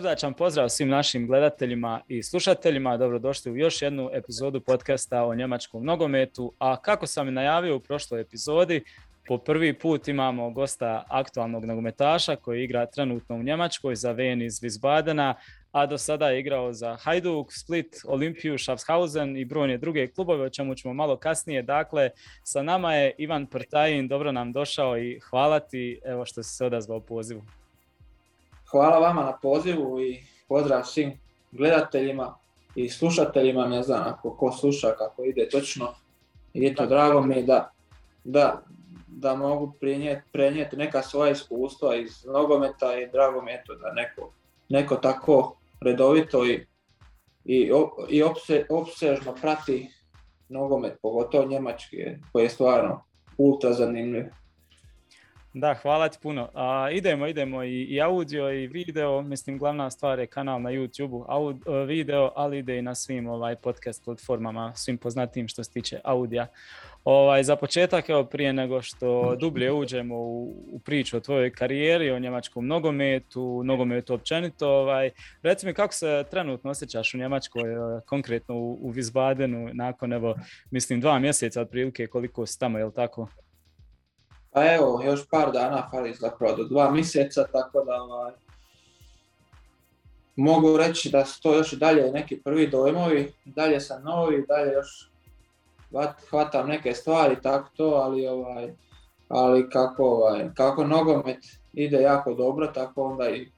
Srdačan pozdrav svim našim gledateljima i slušateljima. Dobrodošli u još jednu epizodu podcasta o njemačkom nogometu. A kako sam i najavio u prošloj epizodi, po prvi put imamo gosta aktualnog nogometaša koji igra trenutno u Njemačkoj za Ven iz Wiesbadena, a do sada je igrao za Hajduk, Split, Olimpiju, Schaffhausen i brojne druge klubove, o čemu ćemo malo kasnije. Dakle, sa nama je Ivan Prtajin, dobro nam došao i hvala ti evo što si se odazvao pozivu. Hvala vama na pozivu i pozdrav svim gledateljima i slušateljima, ne znam ako ko sluša kako ide točno. I eto, drago mi je da, da, da mogu prenijeti neka svoja iskustva iz nogometa i drago mi je to da neko, neko tako redovito i, i, i opse, opsežno prati nogomet, pogotovo njemački koji je stvarno ultra zanimljiv. Da, hvala ti puno. A, idemo, idemo i, i audio i video, mislim glavna stvar je kanal na YouTube-u, e, video, ali ide i na svim ovaj, podcast platformama, svim poznatijim što se tiče audija. Ovaj, za početak, evo prije nego što dublje uđemo u, u priču o tvojoj karijeri, o njemačkom nogometu, nogometu općenito, ovaj, reci mi kako se trenutno osjećaš u Njemačkoj, e, konkretno u, u Wiesbadenu, nakon evo, mislim dva mjeseca otprilike koliko si tamo, je li tako? Pa evo, još par dana fali zapravo do dva mjeseca, tako da ovaj, mogu reći da su to još i dalje neki prvi dojmovi, dalje sam novi, dalje još hvatam neke stvari, tako to, ali ovaj, ali kako, ovaj, kako nogomet ide jako dobro, tako onda i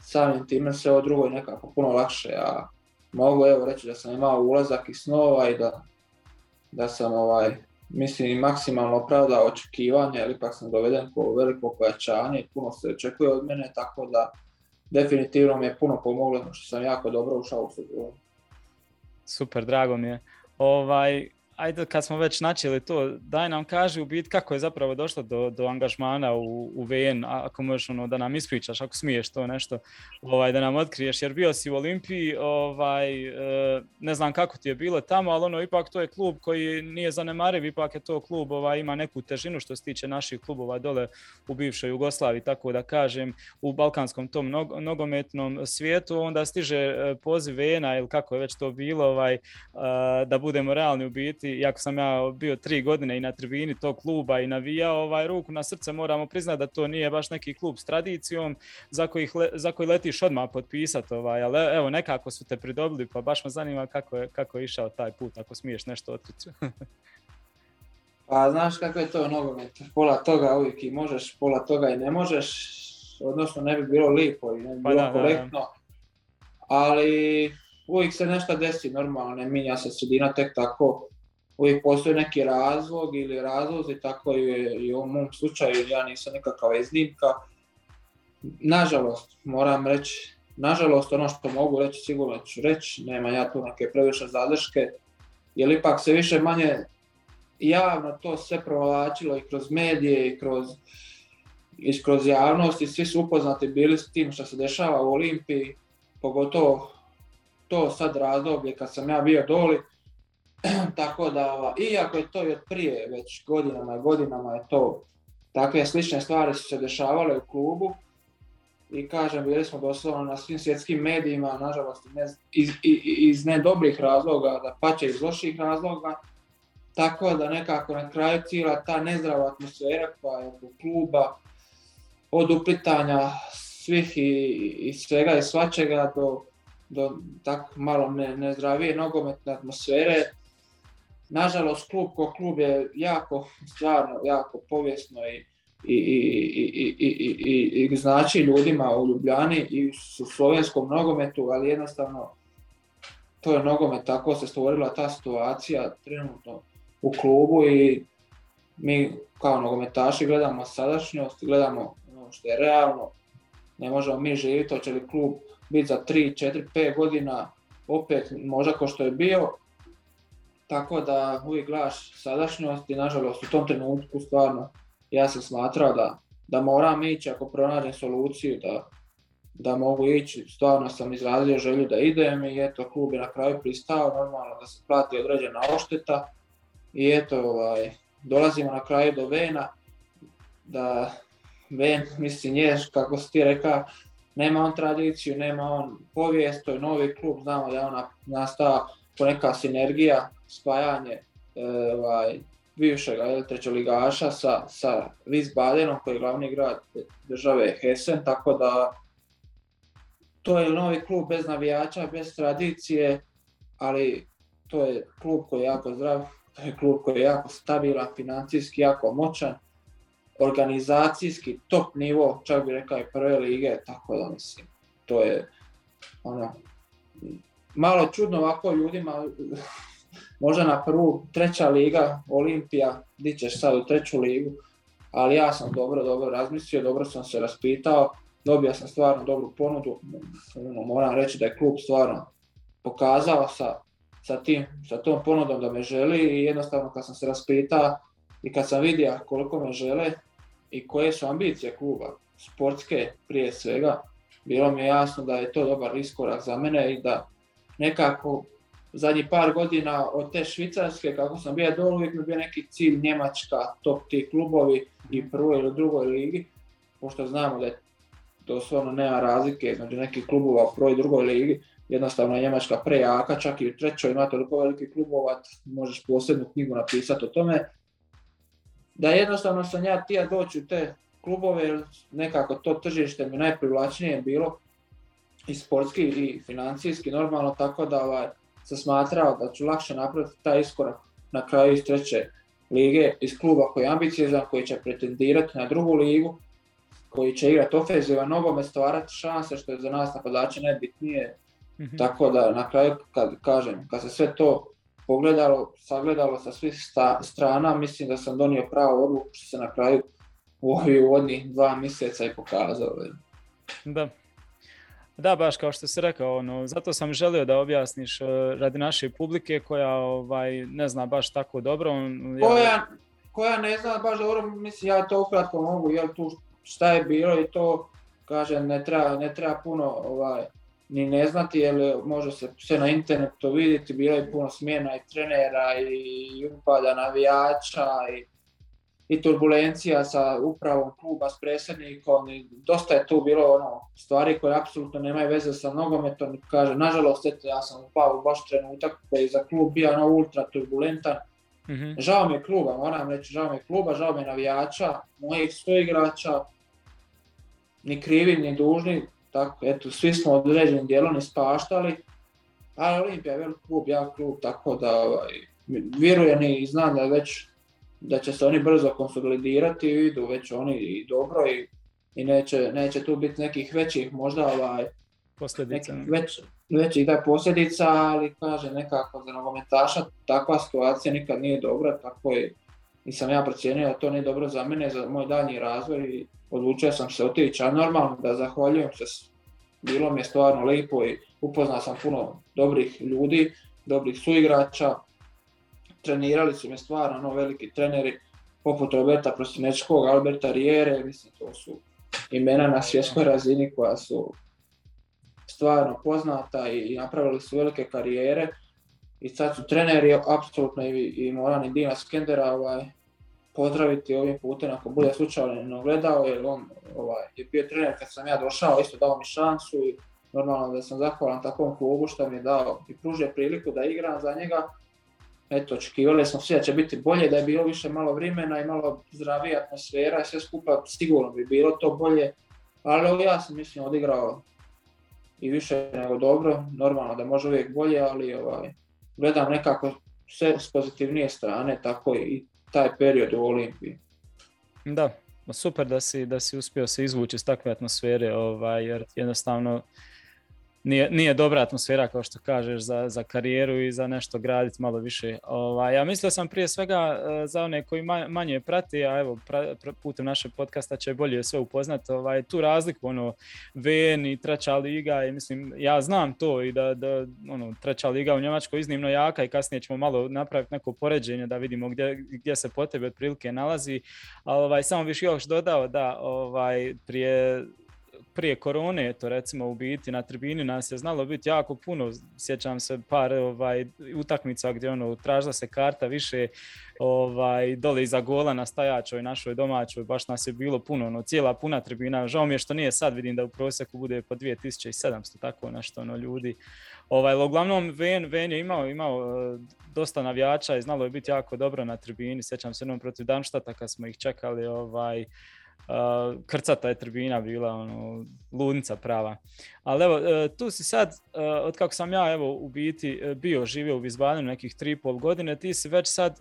samim time se ovo drugo nekako puno lakše, a mogu evo reći da sam imao ulazak i snova i da, da sam ovaj, mislim maksimalno opravdao očekivanja, jer ipak sam doveden po veliko pojačanje i puno se očekuje od mene, tako da definitivno mi je puno pomoglo što sam jako dobro ušao u sezonu. Super, drago mi je. Ovaj, ajde kad smo već načeli to, daj nam kaži u biti kako je zapravo došlo do, do angažmana u, u VN, ako možeš ono, da nam ispričaš, ako smiješ to nešto, ovaj, da nam otkriješ, jer bio si u Olimpiji, ovaj, e, ne znam kako ti je bilo tamo, ali ono, ipak to je klub koji nije zanemariv, ipak je to klub, ovaj, ima neku težinu što se tiče naših klubova dole u bivšoj Jugoslaviji, tako da kažem, u balkanskom tom nogometnom svijetu, onda stiže e, poziv VN-a ili kako je već to bilo, ovaj, e, da budemo realni u biti, iako sam ja bio tri godine i na tribini tog kluba i navijao, ovaj, ruku na srce moramo priznati da to nije baš neki klub s tradicijom za koji, za koji letiš odmah potpisati, ovaj, ali evo nekako su te pridobili pa baš me zanima kako je, kako je išao taj put, ako smiješ nešto otkriti. pa znaš kako je to nogomet, pola toga uvijek i možeš, pola toga i ne možeš, odnosno ne bi bilo lipo i ne bi pa bilo korektno, ali uvijek se nešto desi normalno, ne minja se sredina tek tako uvijek postoji neki razlog ili razlozi, tako je i u mom slučaju, ja nisam nikakva iznimka. Nažalost, moram reći, nažalost ono što mogu reći, sigurno ću reći, nema ja tu neke previše zadrške, jer ipak se više manje javno to sve provlačilo i kroz medije i kroz, i kroz javnost i svi su upoznati bili s tim što se dešava u Olimpiji, pogotovo to sad razdoblje kad sam ja bio doli, Tako da, iako je to i od prije, već godinama i godinama je to, takve slične stvari su se dešavale u klubu i kažem, bili smo doslovno na svim svjetskim medijima, nažalost iz, iz, iz ne dobrih razloga, da pače iz loših razloga, tako da nekako na kraju cijela ta nezdrava atmosfera koja je u kluba, od uplitanja svih i, i svega i svačega do, do tako malo ne, nezdravije nogometne atmosfere, nažalost klub ko klub je jako, stvarno jako povijesno i, i, i, i, znači ljudima u Ljubljani i u slovenskom nogometu, ali jednostavno to je nogomet, tako se stvorila ta situacija trenutno u klubu i mi kao nogometaši gledamo sadašnjost, gledamo ono što je realno, ne možemo mi živjeti, hoće li klub biti za 3, 4, 5 godina opet možda kao što je bio, tako da uvijek gledaš sadašnjost i nažalost u tom trenutku stvarno ja sam smatrao da, da moram ići ako pronađem soluciju da, da mogu ići. Stvarno sam izrazio želju da idem i eto klub je na kraju pristao normalno da se plati određena ošteta i eto ovaj, dolazimo na kraju do Vena da Ven, mislim je, kako si ti rekao, nema on tradiciju, nema on povijest, to je novi klub, znamo da je ona nastava po neka sinergija, spajanje e, ovaj, bivšeg ligaša sa, sa Wiesbadenom koji je glavni grad države Hessen, tako da to je novi klub bez navijača, bez tradicije, ali to je klub koji je jako zdrav, to je klub koji je jako stabilan, financijski jako moćan, organizacijski top nivo, čak bi rekao i prve lige, tako da mislim, to je ono, malo čudno ovako ljudima, možda na prvu, treća liga, Olimpija, di ćeš sad u treću ligu, ali ja sam dobro, dobro razmislio, dobro sam se raspitao, dobio sam stvarno dobru ponudu, ono, moram reći da je klub stvarno pokazao sa, sa, tim, sa tom ponudom da me želi i jednostavno kad sam se raspitao i kad sam vidio koliko me žele i koje su ambicije kluba, sportske prije svega, bilo mi je jasno da je to dobar iskorak za mene i da nekako zadnjih par godina od te Švicarske, kako sam bio dole, uvijek mi bio neki cilj Njemačka, top ti klubovi i prvoj ili drugoj ligi, pošto znamo da je doslovno nema razlike između nekih klubova u prvoj i drugoj ligi, jednostavno je Njemačka prejaka, čak i u trećoj ima toliko veliki klubova, možeš posebnu knjigu napisati o tome. Da jednostavno sam ja tija doći u te klubove, jer nekako to tržište mi najprivlačnije bilo i sportski i financijski normalno, tako da ovaj, sam smatrao da ću lakše napraviti taj iskorak na kraju iz treće lige, iz kluba koji je ambiciozan, koji će pretendirati na drugu ligu, koji će igrati ofenzivan nogomet, stvarati šanse što je za nas napadače najbitnije. mm Tako da na kraju kad kažem, kad se sve to pogledalo, sagledalo sa svih strana, mislim da sam donio pravu odluku što se na kraju u ovih uvodnih dva mjeseca i pokazao. Da, da, baš kao što si rekao, ono, zato sam želio da objasniš uh, radi naše publike koja ovaj, ne zna baš tako dobro. Koja, koja ne zna baš dobro, mislim ja to ukratko mogu, jel tu šta je bilo i to, kažem, ne treba, ne treba puno ovaj, ni ne znati, jer može se sve na internetu vidjeti, bilo je puno smjena i trenera i upada navijača i i turbulencija sa upravom kluba, s predsjednikom i dosta je tu bilo ono, stvari koje apsolutno nemaju veze sa nogometom. Kaže, nažalost, eto, ja sam upao u baš trenutak koji je za klub bio ono, ultra turbulentan. mm Žao mi je kluba, moram reći, žao mi je kluba, žao mi je navijača, mojih igrača, ni krivi, ni dužni, tako, eto, svi smo određenim dijelom ispaštali, ali Olimpija je velik klub, jak klub, tako da ovaj, vjerujem i znam da je već da će se oni brzo konsolidirati i idu već oni i dobro i, i neće, neće tu biti nekih većih možda ovaj, posljedica. Već, većih da posljedica, ali kaže nekako za nogometaša takva situacija nikad nije dobra, tako i nisam ja procijenio da to nije dobro za mene, za moj daljnji razvoj i odlučio sam se otići, a normalno da zahvaljujem se, bilo mi je stvarno lijepo i upoznao sam puno dobrih ljudi, dobrih suigrača, trenirali su me stvarno ono, veliki treneri poput Roberta Prostinečkog, Alberta Riere, mislim to su imena na svjetskoj razini koja su stvarno poznata i napravili su velike karijere. I sad su treneri, apsolutno i, i moram i Dina Skendera ovaj, pozdraviti ovim putem ako bude slučajno gledao jer on ovaj, je bio trener kad sam ja došao, isto dao mi šansu i normalno da sam zahvalan takvom klubu što mi je dao i pružio priliku da igram za njega eto, očekivali smo svi da će biti bolje, da je bilo više malo vremena i malo zdravija atmosfera i sve skupa sigurno bi bilo to bolje, ali ja sam mislim odigrao i više nego dobro, normalno da može uvijek bolje, ali ovaj, gledam nekako sve s pozitivnije strane, tako i taj period u Olimpiji. Da, super da si, da si uspio se izvući iz takve atmosfere, ovaj, jer jednostavno nije, nije dobra atmosfera kao što kažeš za, za karijeru i za nešto graditi malo više. Ovaj, ja mislio sam prije svega e, za one koji manje prati, a evo putem našeg podcasta će bolje sve upoznati, ovaj, tu razliku ono VN i treća liga i mislim ja znam to i da, da ono, treća liga u Njemačkoj iznimno jaka i kasnije ćemo malo napraviti neko poređenje da vidimo gdje, gdje se po tebi otprilike nalazi. Ali ovaj, samo bih još dodao da ovaj, prije prije korone, to recimo u biti na tribini nas je znalo biti jako puno, sjećam se par ovaj, utakmica gdje ono, tražila se karta više ovaj, dole iza gola na stajačoj našoj domaćoj, baš nas je bilo puno, ono, cijela puna tribina, žao mi je što nije sad, vidim da u prosjeku bude po 2700, tako nešto ono, ljudi. Ovaj, uglavnom, Ven, Ven je imao, imao e, dosta navijača i znalo je biti jako dobro na tribini, sjećam se jednom protiv Danštata kad smo ih čekali, ovaj, Uh, krcata je tribina bila, ono, ludnica prava. Ali evo, uh, tu si sad, uh, od kako sam ja evo u biti bio, živio u Vizbadenu nekih 3,5 godine, ti si već sad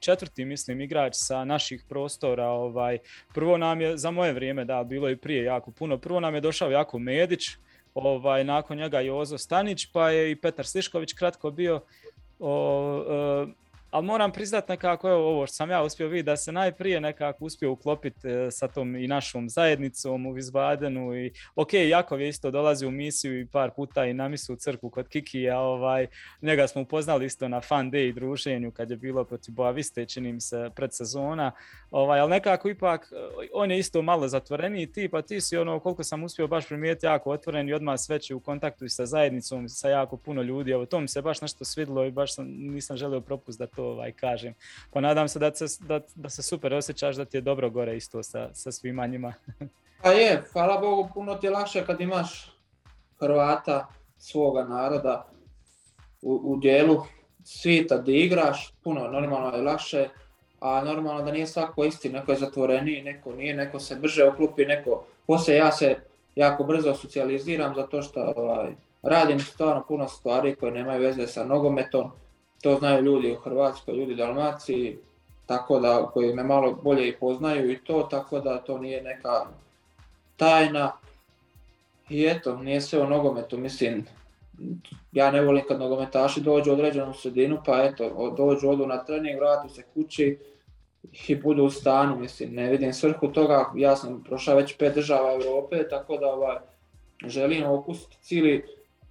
četvrti, mislim, igrač sa naših prostora. Ovaj, prvo nam je, za moje vrijeme, da, bilo i prije jako puno, prvo nam je došao jako Medić, ovaj, nakon njega Jozo Stanić, pa je i Petar Slišković kratko bio. O, ali moram priznat nekako evo, ovo što sam ja uspio vidjeti da se najprije nekako uspio uklopiti e, sa tom i našom zajednicom u Vizbadenu i ok, Jakov je isto dolazi u misiju i par puta i na u crku kod Kikija, ovaj, njega smo upoznali isto na fan day druženju kad je bilo protiv Boaviste, čini mi se predsezona, ovaj, ali nekako ipak on je isto malo zatvoreniji tip, a ti si ono koliko sam uspio baš primijetiti jako otvoren i odmah sveći u kontaktu i sa zajednicom, sa jako puno ljudi, evo to mi se baš nešto svidlo i baš sam, nisam želio propust da to ovaj, kažem. Pa nadam se da, se da, da se super osjećaš da ti je dobro gore isto sa, sa svima njima. Pa je, hvala Bogu, puno ti je lakše kad imaš Hrvata svoga naroda u, u dijelu svita da igraš, puno normalno je lakše, a normalno da nije svako isti, neko je zatvoreniji, neko nije, neko se brže oklupi, neko, poslije ja se jako brzo socijaliziram zato što ovaj, radim stvarno puno stvari koje nemaju veze sa nogometom, to znaju ljudi u Hrvatskoj, ljudi u Dalmaciji, tako da koji me malo bolje i poznaju i to, tako da to nije neka tajna. I eto, nije sve o nogometu, mislim, ja ne volim kad nogometaši dođu u određenu sredinu, pa eto, dođu, odu na trening, vratu se kući i budu u stanu, mislim, ne vidim svrhu toga, ja sam prošao već pet država Europe, tako da ovaj, želim okusiti cijeli,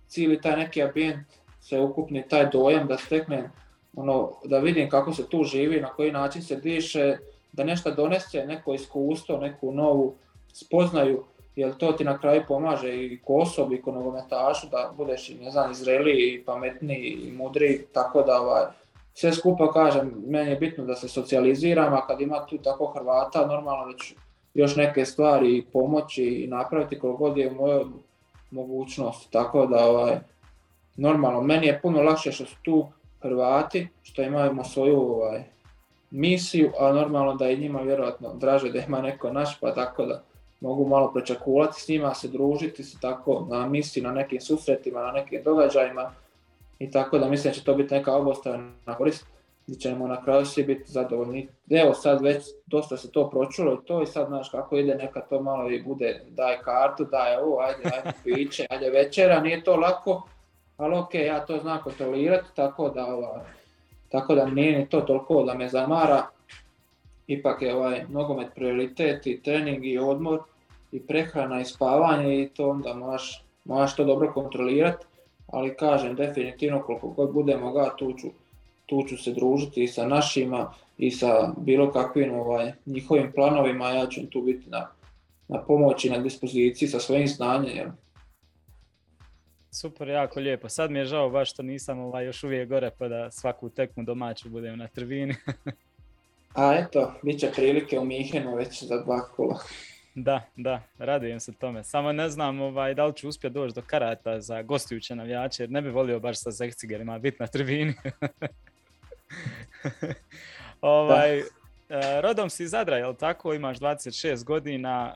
cijeli taj neki ambijent ukupni taj dojam da steknem, ono, da vidim kako se tu živi, na koji način se diše, da nešto donese, neko iskustvo, neku novu spoznaju, jer to ti na kraju pomaže i ko osobi, i ko nogometašu, da budeš ne znam, izreliji, i pametniji i mudriji, tako da ovaj, sve skupa kažem, meni je bitno da se socijaliziram, a kad ima tu tako Hrvata, normalno ću još neke stvari pomoći i napraviti koliko god je u mojoj mogućnost, tako da ovaj, normalno, meni je puno lakše što su tu Hrvati, što imamo svoju ovaj, misiju, a normalno da je njima vjerojatno draže da ima neko naš, pa tako da mogu malo prečakulati s njima, se družiti se tako na misiji, na nekim susretima, na nekim događajima i tako da mislim da će to biti neka obostrana korist gdje ćemo na kraju svi biti zadovoljni. Evo sad već dosta se to pročulo i to i sad znaš kako ide neka to malo i bude daj kartu, daj ovo, ajde, ajde piće, ajde večera, nije to lako, ali ok, ja to znam kontrolirati, tako da, ovaj, tako da nije ni to toliko da me zamara. Ipak je ovaj nogomet prioritet i trening i odmor i prehrana i spavanje i to onda moraš, moraš to dobro kontrolirati. Ali kažem, definitivno koliko god budemo ga, tu ću, tu ću se družiti i sa našima i sa bilo kakvim ovaj, njihovim planovima, ja ću tu biti na, na pomoći, na dispoziciji sa svojim znanjem. Super, jako lijepo. Sad mi je žao baš što nisam ovaj, još uvijek gore pa da svaku tekmu domaću budem na trvini. A eto, bit će prilike u Mihenu već za dva kola. Da, da, radujem se tome. Samo ne znam ovaj, da li ću uspjeti doći do karata za gostujuće navijače, jer ne bi volio baš sa Zehcigerima biti na trvini. ovaj, uh, rodom si iz Zadra, jel tako? Imaš 26 godina.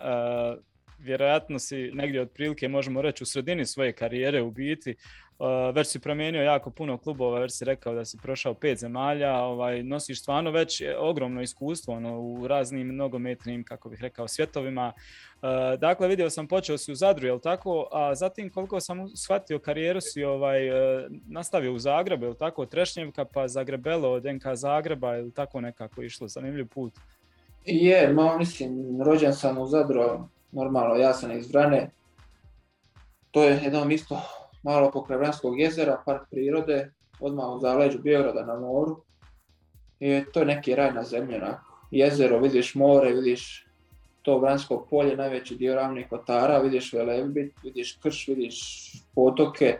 Vjerojatno si negdje otprilike možemo reći u sredini svoje karijere u biti. Uh, već si promijenio jako puno klubova, već si rekao da si prošao pet zemalja, ovaj, nosiš stvarno već ogromno iskustvo ono, u raznim nogometnim, kako bih rekao, svjetovima. Uh, dakle, vidio sam, počeo si u Zadru, jel tako? A zatim, koliko sam shvatio, karijeru si ovaj, uh, nastavio u Zagrebu, jel tako? Trešnjevka pa Zagrebelo od NK Zagreba, ili tako nekako išlo, zanimljiv put. Je, ma mislim, rođen sam u Zadru, normalno ja sam iz Vrane. To je jedno mjesto malo pokraj Vranskog jezera, park prirode, odmah u zaleđu Biograda na moru. I to je neki raj na zemlji, Jezero, vidiš more, vidiš to Vransko polje, najveći dio ravnih kotara, vidiš Velebit, vidiš krš, vidiš potoke,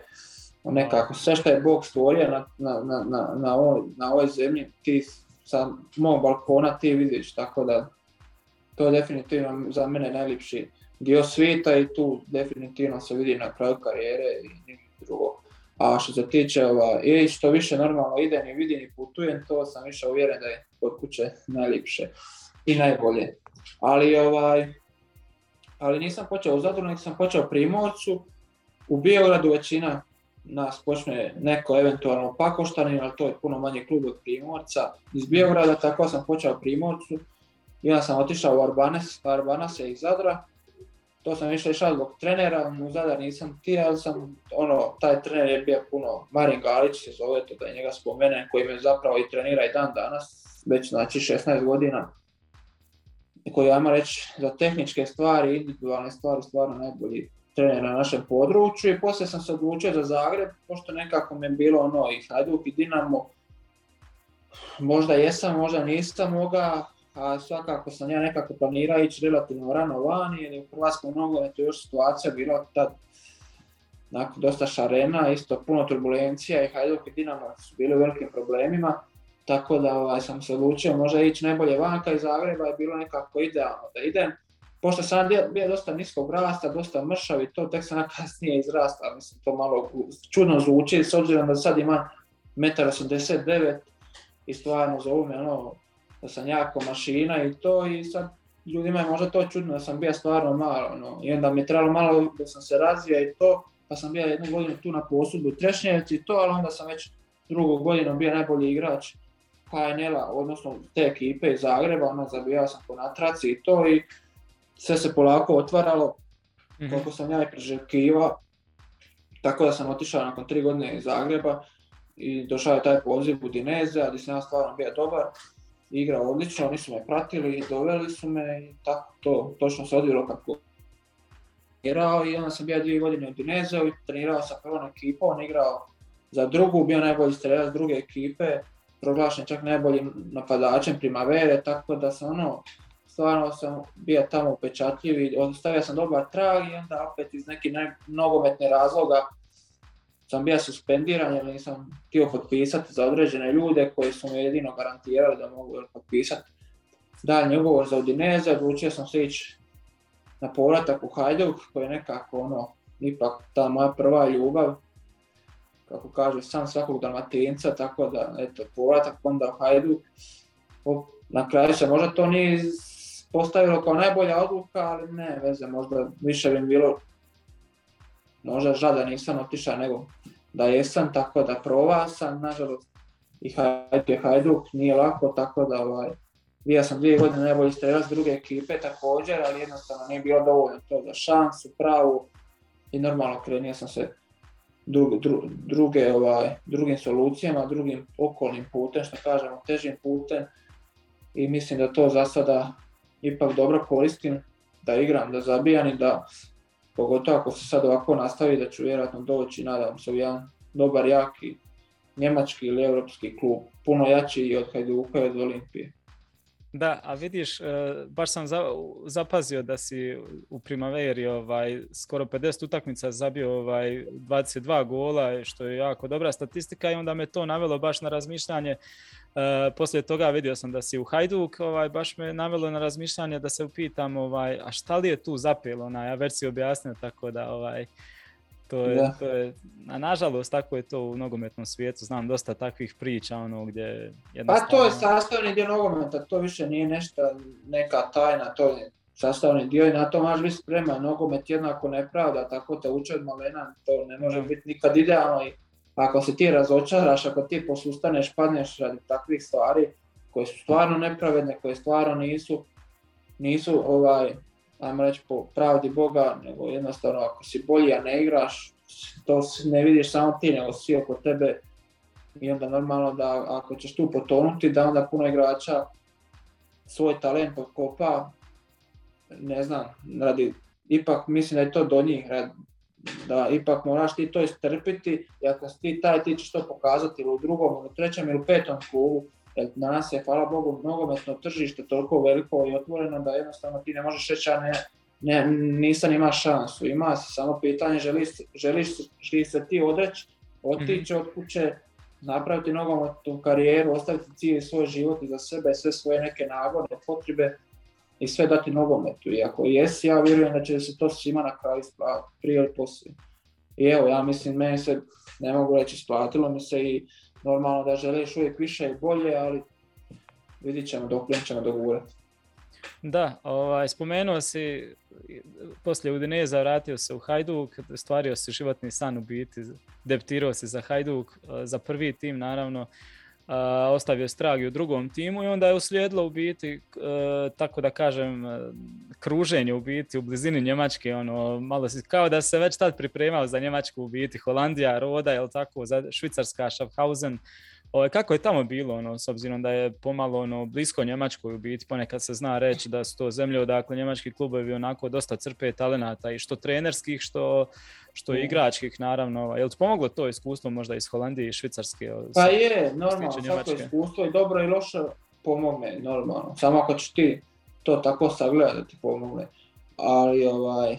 nekako sve što je Bog stvorio na, na, na, na, ovoj, na ovoj zemlji, ti sa mog balkona ti vidiš, tako da to je definitivno za mene najljepši dio svijeta i tu definitivno se vidi na kraju karijere i drugo. A što se tiče ova, i što više normalno idem i vidim i putujem, to sam više uvjeren da je kod kuće najljepše i najbolje. Ali, ovaj, ali nisam počeo u Zadru, sam počeo Primorcu. U Biogradu većina nas počne neko eventualno Pakoštani, ali to je puno manji klub od Primorca. Iz Biograda tako sam počeo Primorcu onda sam otišao u Arbanes, Arbanase iz Zadra. To sam išao išao zbog trenera, u Zadar nisam htio, ali sam, ono, taj trener je bio puno, Marin Galić se zove, to da njega spomenem, koji me zapravo i trenira i dan danas, već znači 16 godina, koji ajmo reći za tehničke stvari, individualne stvari, stvarno najbolji trener na našem području. I poslije sam se odlučio za Zagreb, pošto nekako mi je bilo ono i Hajduk i Dinamo, možda jesam, možda nisam mogao, a svakako sam ja nekako planirao ići relativno rano vani, jer je u Hrvatskom nogometu još situacija bila tad nakon dosta šarena, isto puno turbulencija i Hajduk i Dinamo su bili u velikim problemima, tako da ovaj, sam se odlučio možda ići najbolje vanka iz Zagreba je bilo nekako idealno da idem. Pošto sam bio dosta niskog rasta, dosta mršav i to tek sam kasnije izrastao, mislim to malo čudno zvuči s obzirom da sad imam 1,89 m i stvarno zovu me ono da sam jako mašina i to i sad ljudima je možda to čudno da sam bio stvarno malo no. i onda mi je trebalo malo da sam se razvija i to pa sam bio jednu godinu tu na posudbu Trešnjevci i to, ali onda sam već drugu godinu bio najbolji igrač HNL-a, odnosno te ekipe iz Zagreba, ono zabijao sam po natraci i to i sve se polako otvaralo, mm koliko sam ja i priželjkivao. Tako da sam otišao nakon tri godine iz Zagreba i došao je taj poziv u Dineze, gdje sam ja stvarno bio dobar igrao odlično, oni su me pratili i doveli su me i tako to točno se odvilo kako igrao i onda sam bio dvije godine u Dinezeu i trenirao sa prvom ekipom, on igrao za drugu, bio najbolji strelac druge ekipe, proglašen čak najboljim napadačem Primavere, tako da sam ono, stvarno sam bio tamo upečatljiv i ostavio sam dobar trag i onda opet iz nekih nogometne razloga sam bio suspendiran jer nisam htio potpisati za određene ljude koji su mi jedino garantirali da mogu potpisati daljnji ugovor za Udineze. Odlučio sam se ići na povratak u Hajduk koji je nekako ono, ipak ta moja prva ljubav, kako kaže sam svakog dalmatinca, tako da eto, povratak onda u Hajduk. Na kraju se možda to nije postavilo kao najbolja odluka, ali ne veze, možda više bi bilo možda žal da nisam otišao nego da jesam, tako da prova sam, nažalost. I Hajduk je Hajduk, nije lako, tako da ovaj, bio sam dvije godine najbolji strelac druge ekipe također, ali jednostavno nije bilo dovoljno to za šansu, pravu. I normalno krenio sam se druge, ovaj, drugim solucijama, drugim okolnim putem, što kažemo, težim putem. I mislim da to za sada ipak dobro koristim, da igram, da zabijam i da Pogotovo ako se sad ovako nastavi da ću vjerojatno doći, nadam se u jedan dobar, jaki njemački ili europski klub, puno jači i od Hajduka i od Olimpije. Da, a vidiš, e, baš sam zapazio da si u Primaveri ovaj, skoro 50 utakmica zabio ovaj, 22 gola, što je jako dobra statistika i onda me to navelo baš na razmišljanje. E, poslije toga vidio sam da si u Hajduk, ovaj, baš me navelo na razmišljanje da se upitam ovaj, a šta li je tu zapelo, onaj, a već si objasnio tako da ovaj, to je, to je, a nažalost tako je to u nogometnom svijetu, znam dosta takvih priča ono gdje jednostavno... Pa to je sastavni dio nogometa, to više nije nešto, neka tajna, to je sastavni dio i na to možeš biti spreman, nogomet jednako nepravda, tako te uče od malena, to ne može biti nikad idealno i ako se ti razočaraš, ako ti posustaneš, padneš radi takvih stvari koje su stvarno nepravedne, koje stvarno nisu, nisu ovaj, ajmo reći po pravdi Boga, nego jednostavno ako si bolji, a ne igraš, to ne vidiš samo ti, nego svi oko tebe. I onda normalno da ako ćeš tu potonuti, da onda puno igrača svoj talent okopa, ne znam, radi, ipak mislim da je to do njih, da ipak moraš ti to istrpiti i ako si ti taj, ti ćeš to pokazati u drugom, ili trećem ili petom klubu, danas je, hvala Bogu, nogometno tržište toliko veliko i otvoreno da jednostavno ti ne možeš reći, a ne, ne, nisam ima šansu. Ima se samo pitanje, želiš, želiš li se ti odreći, otići od kuće, napraviti nogometnu karijeru, ostaviti cijeli svoj život iza sebe, sve svoje neke nagone, potrebe i sve dati nogometu. I ako jesi, ja vjerujem da će se to svima na kraju isplatiti, prije ili poslije. I evo, ja mislim, meni se, ne mogu reći, isplatilo mi se i normalno da želiš uvijek više i bolje, ali vidit ćemo dok ćemo dogurati. Da, ovaj, spomenuo si, poslije Udineza vratio se u Hajduk, stvario si životni san u biti, deptirao se za Hajduk, za prvi tim naravno, ostavio stragi u drugom timu i onda je uslijedilo u biti, e, tako da kažem, e, kruženje u biti u blizini Njemačke, ono, malo si, kao da se već tad pripremao za Njemačku u biti, Holandija, Roda, jel tako, za Švicarska, Schaffhausen, Ovaj, kako je tamo bilo, ono, s obzirom da je pomalo ono, blisko Njemačkoj u biti, ponekad se zna reći da su to zemlje odakle njemački klubovi onako dosta crpe talenata i što trenerskih, što, što igračkih naravno. Je li pomoglo to iskustvo možda iz Holandije i Švicarske? Pa je, normalno, svako iskustvo i dobro i loše pomogne, normalno. Samo ako ćeš ti to tako sagledati da ti pomogne. Ali ovaj,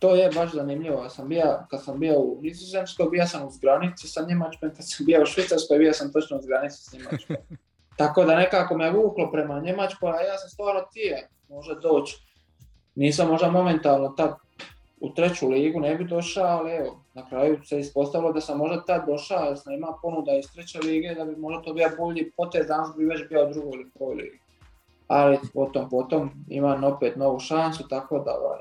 to je baš zanimljivo. sam bio, kad sam bio u Nizozemskoj, bio sam uz granici sa Njemačkom, kad sam bio u Švicarskoj, bio sam točno uz granici s Njemačkom. Tako da nekako me vuklo prema Njemačkoj, a ja sam stvarno tije, može doći. Nisam možda momentalno tad u treću ligu ne bi došao, ali evo, na kraju se ispostavilo da sam možda tad došao, jer sam imao ponuda iz treće lige, da bi možda to bio bolji potez, danas bi već bio u drugoj ili prvoj ligi. Ali potom, potom imam opet novu šansu, tako da ovaj,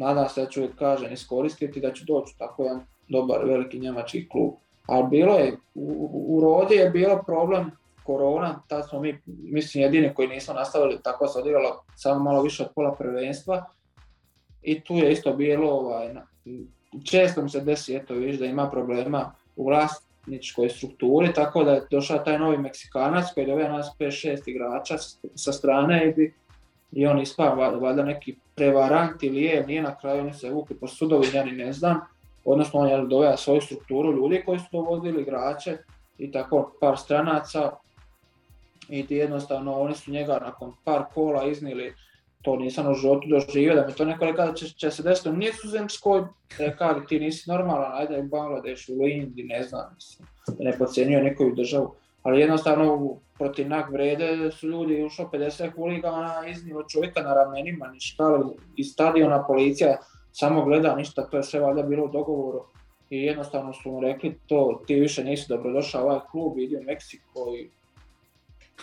nadam se da ću kažem iskoristiti da ću doći tako jedan dobar veliki njemački klub. Ali bilo je, u, u Rodi je bilo problem korona, tad smo mi, mislim, jedini koji nismo nastavili, tako se odigralo samo malo više od pola prvenstva. I tu je isto bilo, ovaj, često mi se desi, eto, viš da ima problema u vlasničkoj strukturi, tako da je došao taj novi Meksikanac koji je nas 5-6 igrača sa strane i i on ispa valjda neki prevarant ili je, nije na kraju, oni se vukli po sudovi, ja ni ne znam. Odnosno on je doveo svoju strukturu ljudi koji su dovodili igrače i tako par stranaca i ti jednostavno oni su njega nakon par kola iznili to nisam u životu doživio, da mi to neko rekao da će, će se desiti u Nizozemskoj, rekao ti nisi normalan, ajde u Bangladešu, u Indiji, ne znam, mislim, ne podcjenjuje nekoju državu ali jednostavno protiv nak vrede su ljudi ušlo 50 huligana, iznilo čovjeka na ramenima, ništa, iz stadiona policija samo gleda ništa, to je sve valjda bilo u dogovoru. I jednostavno su mu rekli to ti više nisi dobrodošao ovaj klub, idi u Meksiko i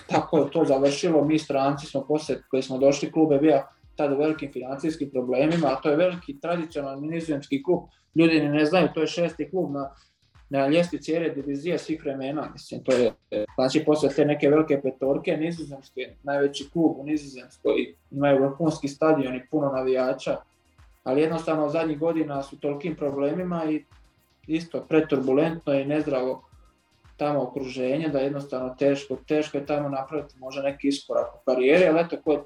tako je to završilo, mi stranci smo poslije koji smo došli, klub je bio tada u velikim financijskim problemima, a to je veliki tradicionalni nizozemski klub, ljudi ne znaju, to je šesti klub na na ljestvi cijele divizije svih vremena, mislim, to je, znači poslije te neke velike petorke, nizozemske, najveći klub u nizozemskoj, imaju vrhunski stadion i puno navijača, ali jednostavno zadnjih godina su tolikim problemima i isto preturbulentno i nezdravo tamo okruženje, da jednostavno teško, teško je tamo napraviti možda neki iskorak u karijeri, ali eto ko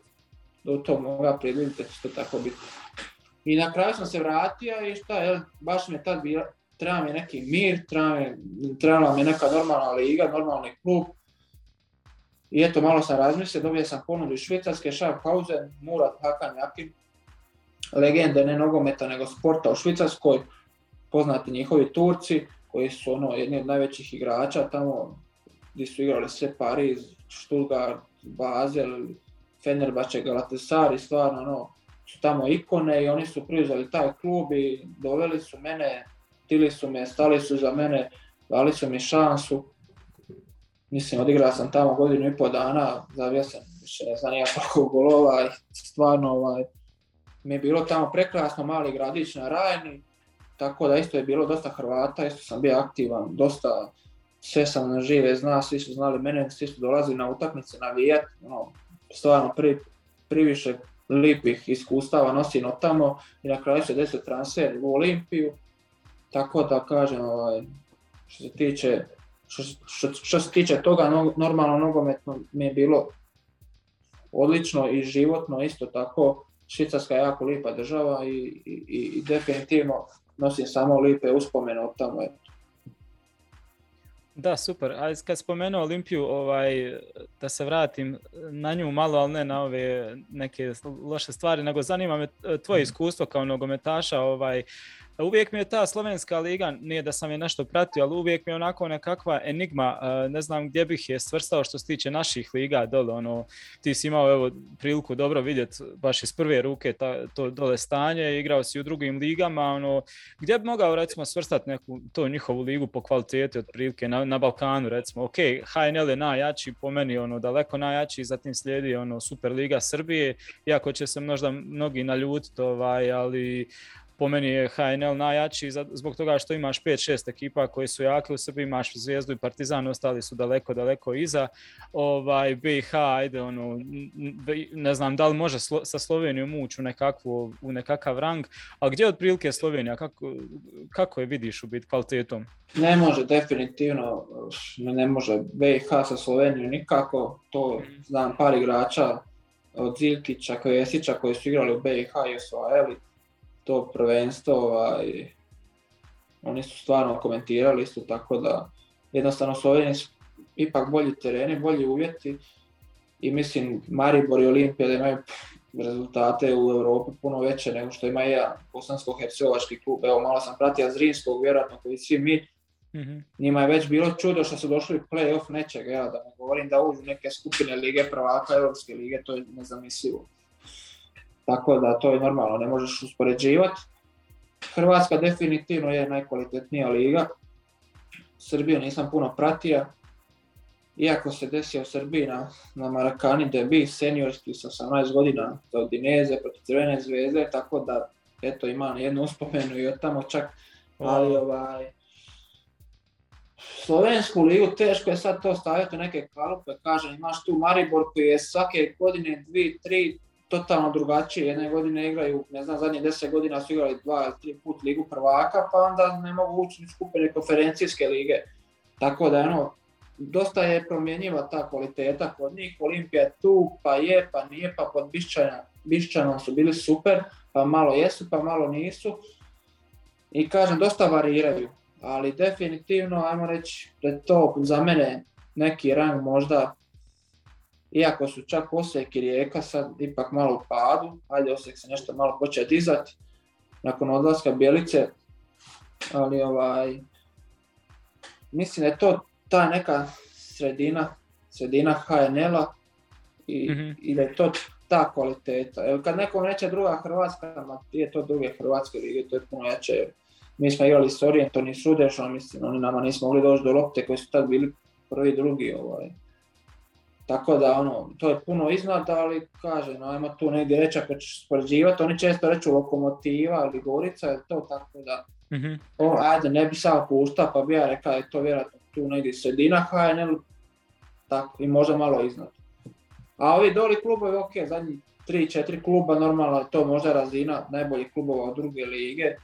do to moga predvidjeti će to tako biti. I na kraju sam se vratio i šta, jel, baš mi je tad bila, treba mi neki mir, treba mi, trebala mi neka normalna liga, normalni klub. I eto, malo sam razmislio, dobio sam ponudu iz Švicarske, Schaffhausen, Murat Hakan Jakin, legende ne nogometa nego sporta u Švicarskoj, poznati njihovi Turci, koji su ono jedni od najvećih igrača tamo gdje su igrali sve Pariz, Stuttgart, Basel, Fenerbahce, Galatasaray, stvarno ono, su tamo ikone i oni su preuzeli taj klub i doveli su mene htili su me, stali su za mene, dali su mi šansu. Mislim, odigrao sam tamo godinu i pol dana, zavio sam više ne znam koliko golova i stvarno ovaj, mi je bilo tamo prekrasno, mali gradić na Rajni, tako da isto je bilo dosta Hrvata, isto sam bio aktivan, dosta sve sam na žive zna, svi su znali mene, svi su dolazili na utakmice navijat, no, stvarno pri, priviše lipih iskustava nosim od tamo i na kraju se desio transfer u Olimpiju tako da kažem, ovaj, što se tiče što, što, što se tiče toga, no, normalno nogometno mi je bilo odlično i životno isto tako. Švicarska je jako lipa država i, i, i definitivno nosim samo lipe uspomene od tamo. Da, super. A kad spomenuo Olimpiju, ovaj, da se vratim na nju malo, ali ne na ove neke loše stvari, nego zanima me tvoje mhm. iskustvo kao nogometaša, ovaj, uvijek mi je ta slovenska liga, nije da sam je nešto pratio, ali uvijek mi je onako nekakva enigma, ne znam gdje bih je svrstao što se tiče naših liga dole, ono, ti si imao evo priliku dobro vidjeti baš iz prve ruke ta, to dole stanje, igrao si u drugim ligama, ono, gdje bi mogao recimo svrstati neku to njihovu ligu po kvaliteti otprilike na, na Balkanu recimo, ok, HNL je najjači po meni, ono, daleko najjači, zatim slijedi ono Super Liga Srbije, iako će se možda mnogi naljutiti, ovaj, ali po meni je HNL najjači zbog toga što imaš 5-6 ekipa koji su jake u Srbiji, imaš Zvijezdu i Partizan, ostali su daleko, daleko iza. Ovaj, BiH, ajde, ono, ne znam da li može sa Slovenijom ući u, nekakvu, u nekakav rang, ali gdje je otprilike Slovenija, kako, kako je vidiš u biti kvalitetom? Ne može, definitivno, ne može BiH sa Slovenijom nikako, to znam par igrača od Zilkića, Kojesića koji su igrali u BiH i osvajali to prvenstvo, ovaj, oni su stvarno komentirali isto tako da jednostavno su ipak bolji tereni, bolji uvjeti i mislim Maribor i Olimpija da imaju rezultate u Europi puno veće nego što ima ja bosansko-hercegovački klub. Evo malo sam pratio Zrinskog, vjerojatno koji svi mi. mm Njima je već bilo čudo što su došli u play-off nečega, ja da ne govorim da uđu neke skupine lige prvaka Europske lige, to je nezamislivo. Tako da to je normalno, ne možeš uspoređivati. Hrvatska definitivno je najkvalitetnija liga. Srbiju nisam puno pratio. Iako se desio u Srbiji na, na Marakani debi seniorski sa 18 godina za Dineze protiv Crvene zvezde, tako da eto imam jednu uspomenu i od tamo čak, ali ovaj, Slovensku ligu teško je sad to staviti u neke kalupe, kažem imaš tu Maribor koji je svake godine dvi, tri totalno drugačije. Jedne godine igraju, ne znam, zadnje deset godina su igrali dva ili tri put ligu prvaka, pa onda ne mogu ući u skupine konferencijske lige. Tako da, ono, dosta je promjenjiva ta kvaliteta kod njih. Olimpija je tu, pa je, pa nije, pa pod Bišćanom su bili super, pa malo jesu, pa malo nisu. I kažem, dosta variraju, ali definitivno, ajmo reći, da je to za mene neki rang možda iako su čak Osijek i Rijeka sad ipak malo u padu, ajde Osijek se nešto malo počeo dizati nakon odlaska Bjelice, ali ovaj, mislim da je to ta neka sredina, sredina HNL-a i, mm i da je to ta kvaliteta. Evo, kad nekom neće druga Hrvatska, ma je to druge Hrvatske lige, to je puno jače. Mi smo igrali s Orientom i Sudešom, mislim, oni nama nismo mogli doći do lopte koji su tad bili prvi, drugi. Ovaj. Tako da ono, to je puno iznad, ali kaže, no, ajmo tu negdje reći ako ćeš spoređivati, oni često reću lokomotiva ili gorica, je to tako da, mm o, ajde, ne bi samo pušta, pa bi ja rekao je to vjerojatno tu negdje sredina HNL, tako, i možda malo iznad. A ovi doli klubovi, ok, zadnji 3-4 kluba, normalno je to možda razina najboljih klubova od druge lige,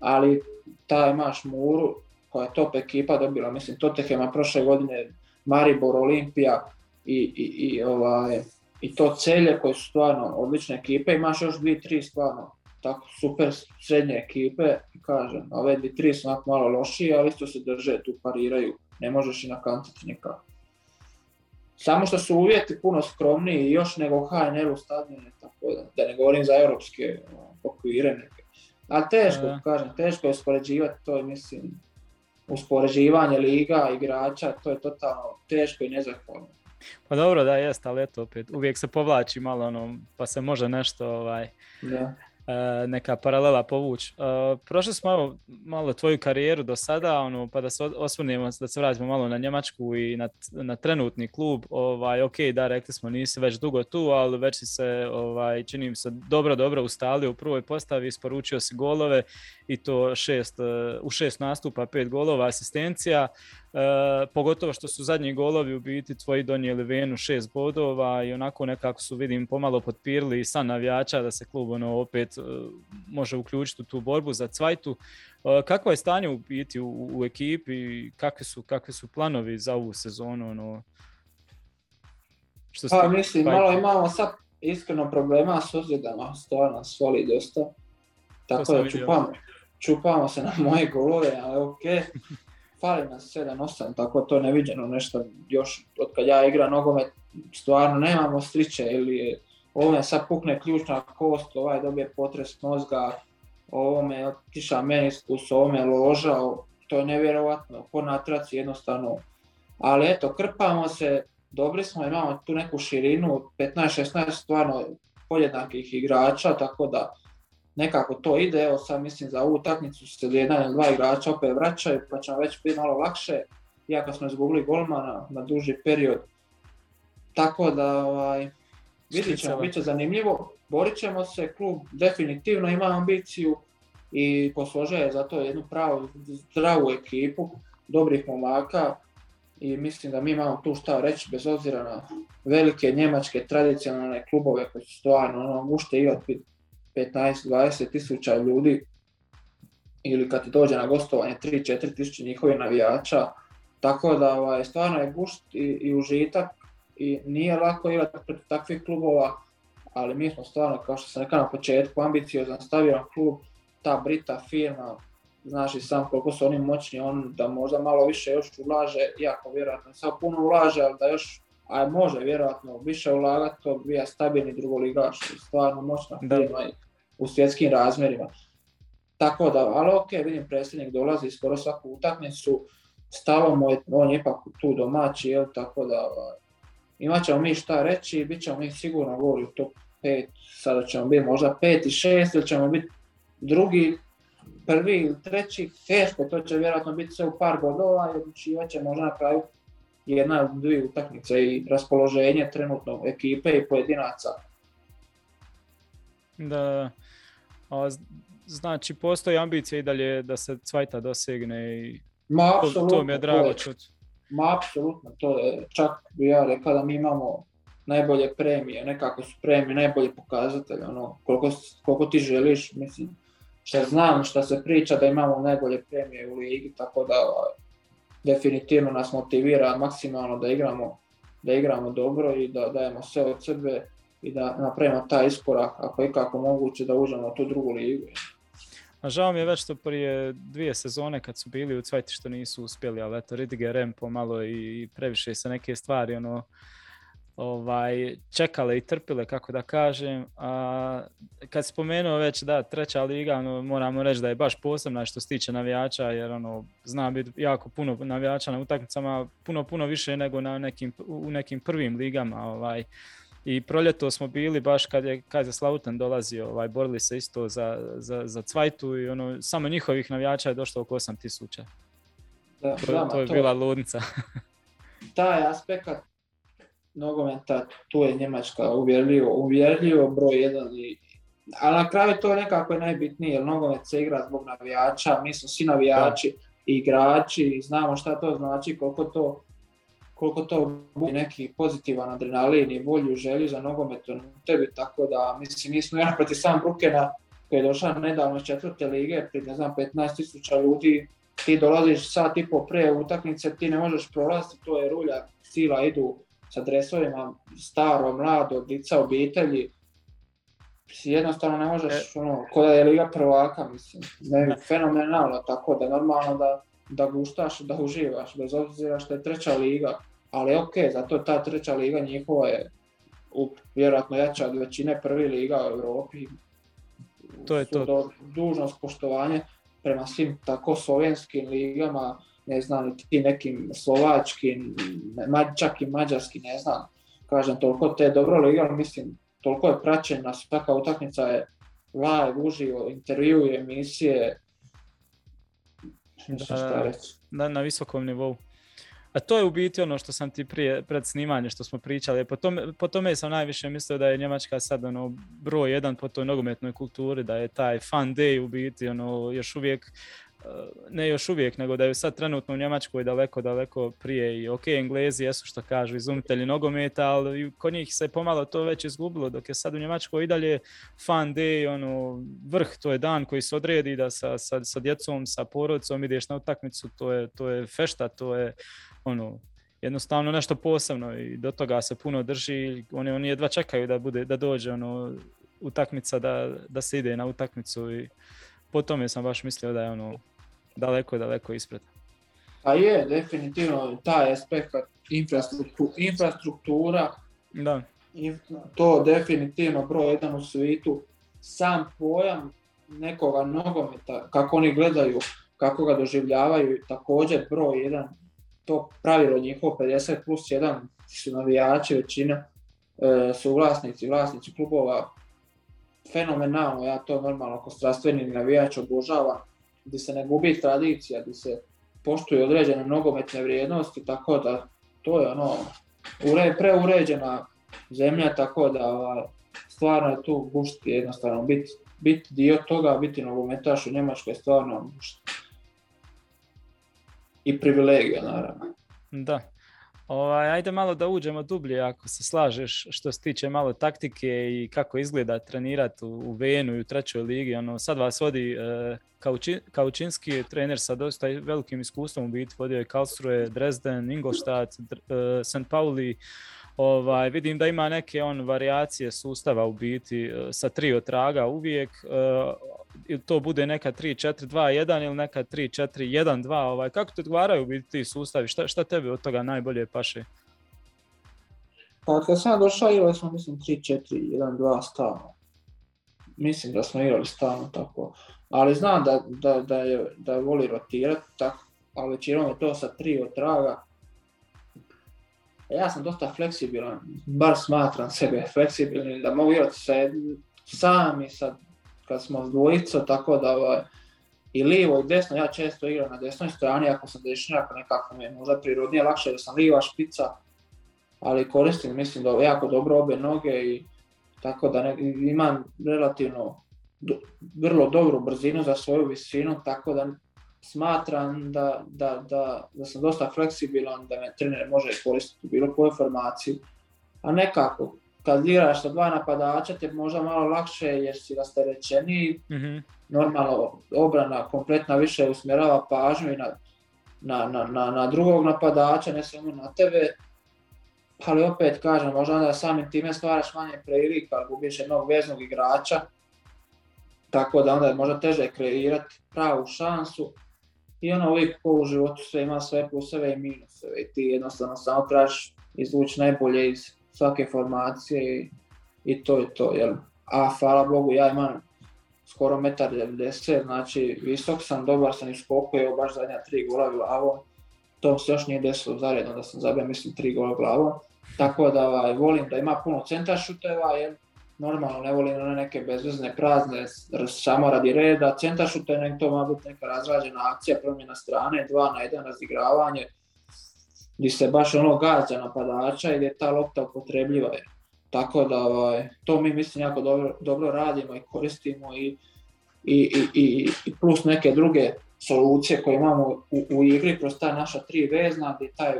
ali ta imaš Muru, koja je top ekipa dobila, mislim, Tottenhama prošle godine, Maribor, Olimpija, i, i, i, ovaj, i to celje koje su stvarno odlične ekipe, imaš još dvije, tri stvarno tako super srednje ekipe, kažem, ove dvije, tri su malo lošije, ali isto se drže, tu pariraju, ne možeš i nakantiti nikako. Samo što su uvjeti puno skromniji još nego HNL u stadione, tako da, da ne govorim za europske ono, okvire neke. Ali teško, kažem, teško je uspoređivati to, mislim, uspoređivanje liga, igrača, to je totalno teško i nezahvalno. Pa dobro, da, jest, ali eto opet, uvijek se povlači malo ono, pa se može nešto ovaj, E, neka paralela povući. E, prošli smo malo, malo tvoju karijeru do sada, ono, pa da se osvrnemo, da se vratimo malo na Njemačku i na, na trenutni klub. Ovaj, ok, da, rekli smo, nisi već dugo tu, ali već si se, ovaj, čini mi se, dobro, dobro ustalio u prvoj postavi, isporučio si golove i to šest, e, u šest nastupa, pet golova, asistencija. E, pogotovo što su zadnji golovi u biti tvoji donijeli Venu šest bodova i onako nekako su vidim pomalo potpirili i san navijača da se klub ono opet e, može uključiti u tu borbu za cvajtu. E, kakvo je stanje u biti u, u ekipi i kakvi su, kakvi su planovi za ovu sezonu? Ono, što pa mislim, malo imamo sad iskreno problema s ozljedama, stvarno svoli dosta. Tako da čupamo, čupamo se na moje golove, ali ok. fali nas 7-8, tako to neviđeno nešto još od kad ja igram nogomet, stvarno nemamo striče ili ovome sad pukne ključna kost, ovaj dobije potres mozga, ovome otiša meniskus, ovome loža, to je nevjerovatno, po natraci jednostavno. Ali eto, krpamo se, dobri smo, imamo tu neku širinu, 15-16 stvarno podjednakih igrača, tako da nekako to ide, evo sad mislim za ovu utakmicu se jedan ili dva igrača opet vraćaju, pa će već biti malo lakše, iako smo izgubili golmana na duži period. Tako da, ovaj, vidit ćemo, bit će zanimljivo, borit ćemo se, klub definitivno ima ambiciju i posložuje za to jednu pravu, zdravu ekipu, dobrih momaka i mislim da mi imamo tu šta reći bez obzira na velike njemačke tradicionalne klubove koji su stvarno ono, mušte igrati 15-20 tisuća ljudi ili kad ti dođe na gostovanje 3-4 tisuće njihovih navijača. Tako da ovaj, stvarno je gušt i, i užitak i nije lako igrati protiv takvih klubova, ali mi smo stvarno, kao što sam rekao na početku, ambiciozan, stabilan klub, ta Brita firma, znaš i sam koliko su oni moćni, on da možda malo više još ulaže, iako vjerojatno sad puno ulaže, ali da još a može vjerojatno. Više ulagati, to bija stabilni drugoligaš, stvarno moćna firma u svjetskim razmjerima. Tako da, ali ok, vidim predsjednik dolazi skoro svaku utakmicu, stalo mu je, on je ipak tu domaći, jel, tako da ovaj, imat ćemo mi šta reći, bit ćemo mi sigurno goli u top 5, sada ćemo biti možda 5 i 6 ili ćemo biti drugi, prvi ili treći, teško, to će vjerojatno biti sve u par bodova i odlučivat će možda na kraju jedna od dvije utakmice i raspoloženje trenutno ekipe i pojedinaca. Da, a, znači postoji ambicija i dalje da se Cvajta dosegne i Ma, to, to mi je drago čuti. Ma, apsolutno, to je, čak bi ja rekao da mi imamo najbolje premije, nekako su premije najbolji pokazatelj, ono, koliko, koliko ti želiš, mislim, šta znam, šta se priča da imamo najbolje premije u ligi, tako da ovaj, definitivno nas motivira maksimalno da igramo, da igramo dobro i da dajemo sve od sebe i da napravimo taj iskorak ako je kako moguće da uđemo tu drugu ligu. A žao mi je već to prije dvije sezone kad su bili u Cvajti što nisu uspjeli, ali eto Ridiger Rem pomalo i previše se neke stvari ono ovaj, čekale i trpile, kako da kažem. A, kad spomenuo već da treća liga, ono, moramo reći da je baš posebna što se tiče navijača, jer ono, zna biti jako puno navijača na utakmicama, puno, puno više nego na nekim, u nekim prvim ligama. Ovaj. I proljeto smo bili baš kad je Kaiserslautern dolazio, ovaj, borili se isto za, za, za Cvajtu i ono, samo njihovih navijača je došlo oko 8000. Da, to, to je bila ludnica. taj aspekt nogometa, tu je Njemačka uvjerljivo, uvjerljivo broj jedan i ali na kraju to nekako je najbitnije, jer nogomet se igra zbog navijača, mi smo svi navijači igrači znamo šta to znači, koliko to koliko to bude neki pozitivan adrenalin i volju želju za nogomet u tebi, tako da mislim mi smo jedan protiv sam Brukena koji je došao nedavno iz četvrte lige, pred ne znam 15.000 ljudi, ti dolaziš sat i po pre utakmice, ti ne možeš prolaziti, to je rulja, sila idu sa dresovima, staro, mlado, dica, obitelji, jednostavno ne možeš, e. ono, ko da je Liga prvaka, mislim, ne, fenomenalno, tako da normalno da, da guštaš, da uživaš, bez obzira što je treća liga, ali ok, zato ta treća liga njihova je u, vjerojatno jača od većine prvi liga u Europi. To je to. Do, dužnost poštovanje prema svim tako slovenskim ligama, ne znam, ti nekim slovačkim, čak i mađarski, ne znam, kažem, toliko te dobro liga, mislim, toliko je praćena, svaka utakmica je live, uživo, intervju, emisije, da, na, na visokom nivou. A to je u biti ono što sam ti prije pred snimanje što smo pričali. Po tome, po tome sam najviše mislio da je Njemačka sad ono broj jedan po toj nogometnoj kulturi, da je taj fun day u biti ono još uvijek ne još uvijek, nego da je sad trenutno u Njemačkoj daleko, daleko prije i ok, Englezi jesu što kažu izumitelji nogometa, ali kod njih se pomalo to već izgubilo, dok je sad u Njemačkoj i dalje fun day, ono, vrh, to je dan koji se odredi da sa, sa, sa djecom, sa porodicom ideš na utakmicu, to je, to je fešta, to je ono, jednostavno nešto posebno i do toga se puno drži, oni, oni jedva čekaju da, bude, da dođe ono, utakmica, da, da se ide na utakmicu i po tome sam baš mislio da je ono daleko, daleko ispred. Pa je, definitivno taj aspekt infrastruktura, infrastruktura Da, to definitivno broj jedan u svijetu. Sam pojam nekoga nogometa, kako oni gledaju, kako ga doživljavaju, također broj jedan, to pravilo njihovo 50 plus 1 su navijači većina, e, su vlasnici, vlasnici klubova, fenomenalno, ja to normalno ako strastveni navijač obožavam, gdje se ne gubi tradicija, gdje se poštuju određene nogometne vrijednosti, tako da to je ono, ure, preuređena zemlja, tako da ovaj, stvarno je tu bušti jednostavno biti bit dio toga, biti nogometaš u Njemačkoj je stvarno bušti. I privilegija naravno. da. Ovaj, ajde malo da uđemo dublje ako se slažeš što se tiče malo taktike i kako izgleda trenirati u, u Venu i u trećoj ligi. Ono, sad vas vodi e, Kauči, Kaučinski, trener sa dosta velikim iskustvom u biti, vodio je Karlsruhe, Dresden, Ingolstadt, e, St. Pauli, Ovaj, vidim da ima neke on varijacije sustava u biti e, sa tri otraga uvijek. e, ili to bude neka 3-4-2-1 ili neka 3-4-1-2. Ovaj, kako ti odgovaraju biti ti sustavi? Šta, šta tebi od toga najbolje paše? Pa od kad sam došao igrali smo mislim 3-4-1-2 stalno. Mislim da smo igrali stalno tako. Ali znam da, da, da, je, da voli rotirati tako, ali većinom je to sa tri otraga. Ja sam dosta fleksibilan, bar smatram sebe fleksibilnim, da mogu igrati sa jed- sam i sa, kad smo dvojica, tako da ovaj, i lijevo i desno, ja često igram na desnoj strani, ako sam dešnjak, nekako mi je možda prirodnije, lakše da sam lijeva špica, ali koristim, mislim da jako dobro obe noge i tako da ne, imam relativno do, vrlo dobru brzinu za svoju visinu, tako da smatram da, da, da, da sam dosta fleksibilan, da me trener može koristiti u bilo kojoj formaciji. A nekako, kad igraš sa dva napadača, te možda malo lakše jer si rasterećeniji, Mhm. normalno obrana kompletna više usmjerava pažnju i na, na, na, na, na drugog napadača, ne samo na tebe. Ali opet kažem, možda onda samim time stvaraš manje prilika, gubiš jednog veznog igrača, tako da onda je možda teže kreirati pravu šansu. I ono uvijek ko u životu sve ima sve pluseve i minuseve i ti jednostavno samo trebaš izvući najbolje iz svake formacije i, i to je to. Jel? A hvala Bogu ja imam skoro 1,90 m, znači visok sam, dobar sam i skoku, baš zadnja tri gola glavom. To se još nije desilo zaredno da sam zabio, mislim, tri gola glavom. Tako da ovaj, volim da ima puno centar šuteva, jer normalno ne volim one neke bezvezne, prazne, samo radi reda. Centar šuteva, to mora biti neka razrađena akcija, promjena strane, dva na jedan razigravanje, gdje se baš ono gađa napadača i gdje je ta lopta upotrebljiva. Tako da ovaj, to mi mislim jako dobro, dobro radimo i koristimo i, i, i, i, plus neke druge solucije koje imamo u, u igri kroz ta naša tri vezna gdje taj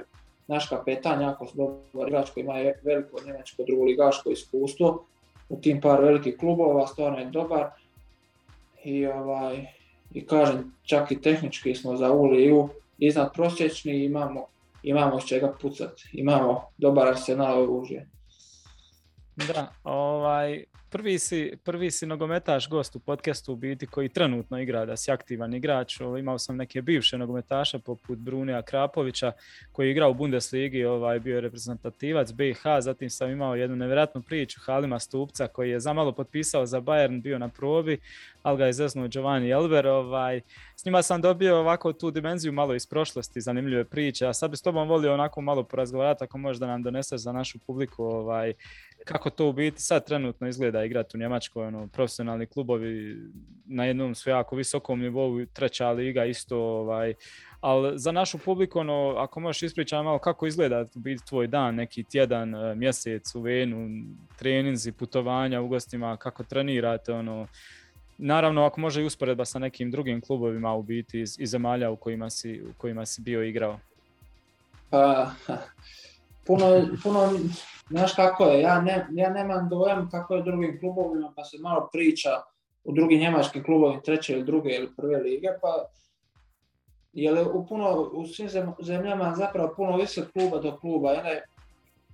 naš kapetan jako dobar igrač koji ima veliko njemačko drugoligaško iskustvo u tim par velikih klubova, stvarno je dobar i ovaj i kažem čak i tehnički smo za U ligu iznad prosječni imamo imamo s čega pucati, imamo dobar arsenal oružja. Da, ovaj, prvi si, prvi si nogometaš gost u podcastu u biti koji trenutno igra, da si aktivan igrač. Ovaj, imao sam neke bivše nogometaša poput Brunija Krapovića koji je igrao u Bundesligi, ovaj, bio je reprezentativac BiH, zatim sam imao jednu nevjerojatnu priču Halima Stupca koji je zamalo potpisao za Bayern, bio na probi, ali ga je zeznuo Giovanni Elber. Ovaj, s njima sam dobio ovako tu dimenziju malo iz prošlosti, zanimljive priče, a sad bi s tobom volio onako malo porazgovarati ako možeš da nam doneseš za našu publiku ovaj, kako to u biti sad trenutno izgleda igrati u Njemačkoj, ono, profesionalni klubovi na jednom su jako visokom nivou, treća liga isto, ovaj, ali za našu publiku, ono, ako možeš ispričati malo kako izgleda biti tvoj dan, neki tjedan, eh, mjesec u Venu, treninzi, putovanja u gostima, kako trenirate, ono, naravno ako može i usporedba sa nekim drugim klubovima u biti iz, iz zemalja u kojima si, u kojima si bio igrao. Pa, puno, puno, znaš kako je, ja, ne, ja nemam dojam kako je drugim klubovima, pa se malo priča u drugim njemačkim klubovima treće ili druge ili prve lige, pa je u, puno, u svim zem- zemljama zapravo puno više kluba do kluba. Onda je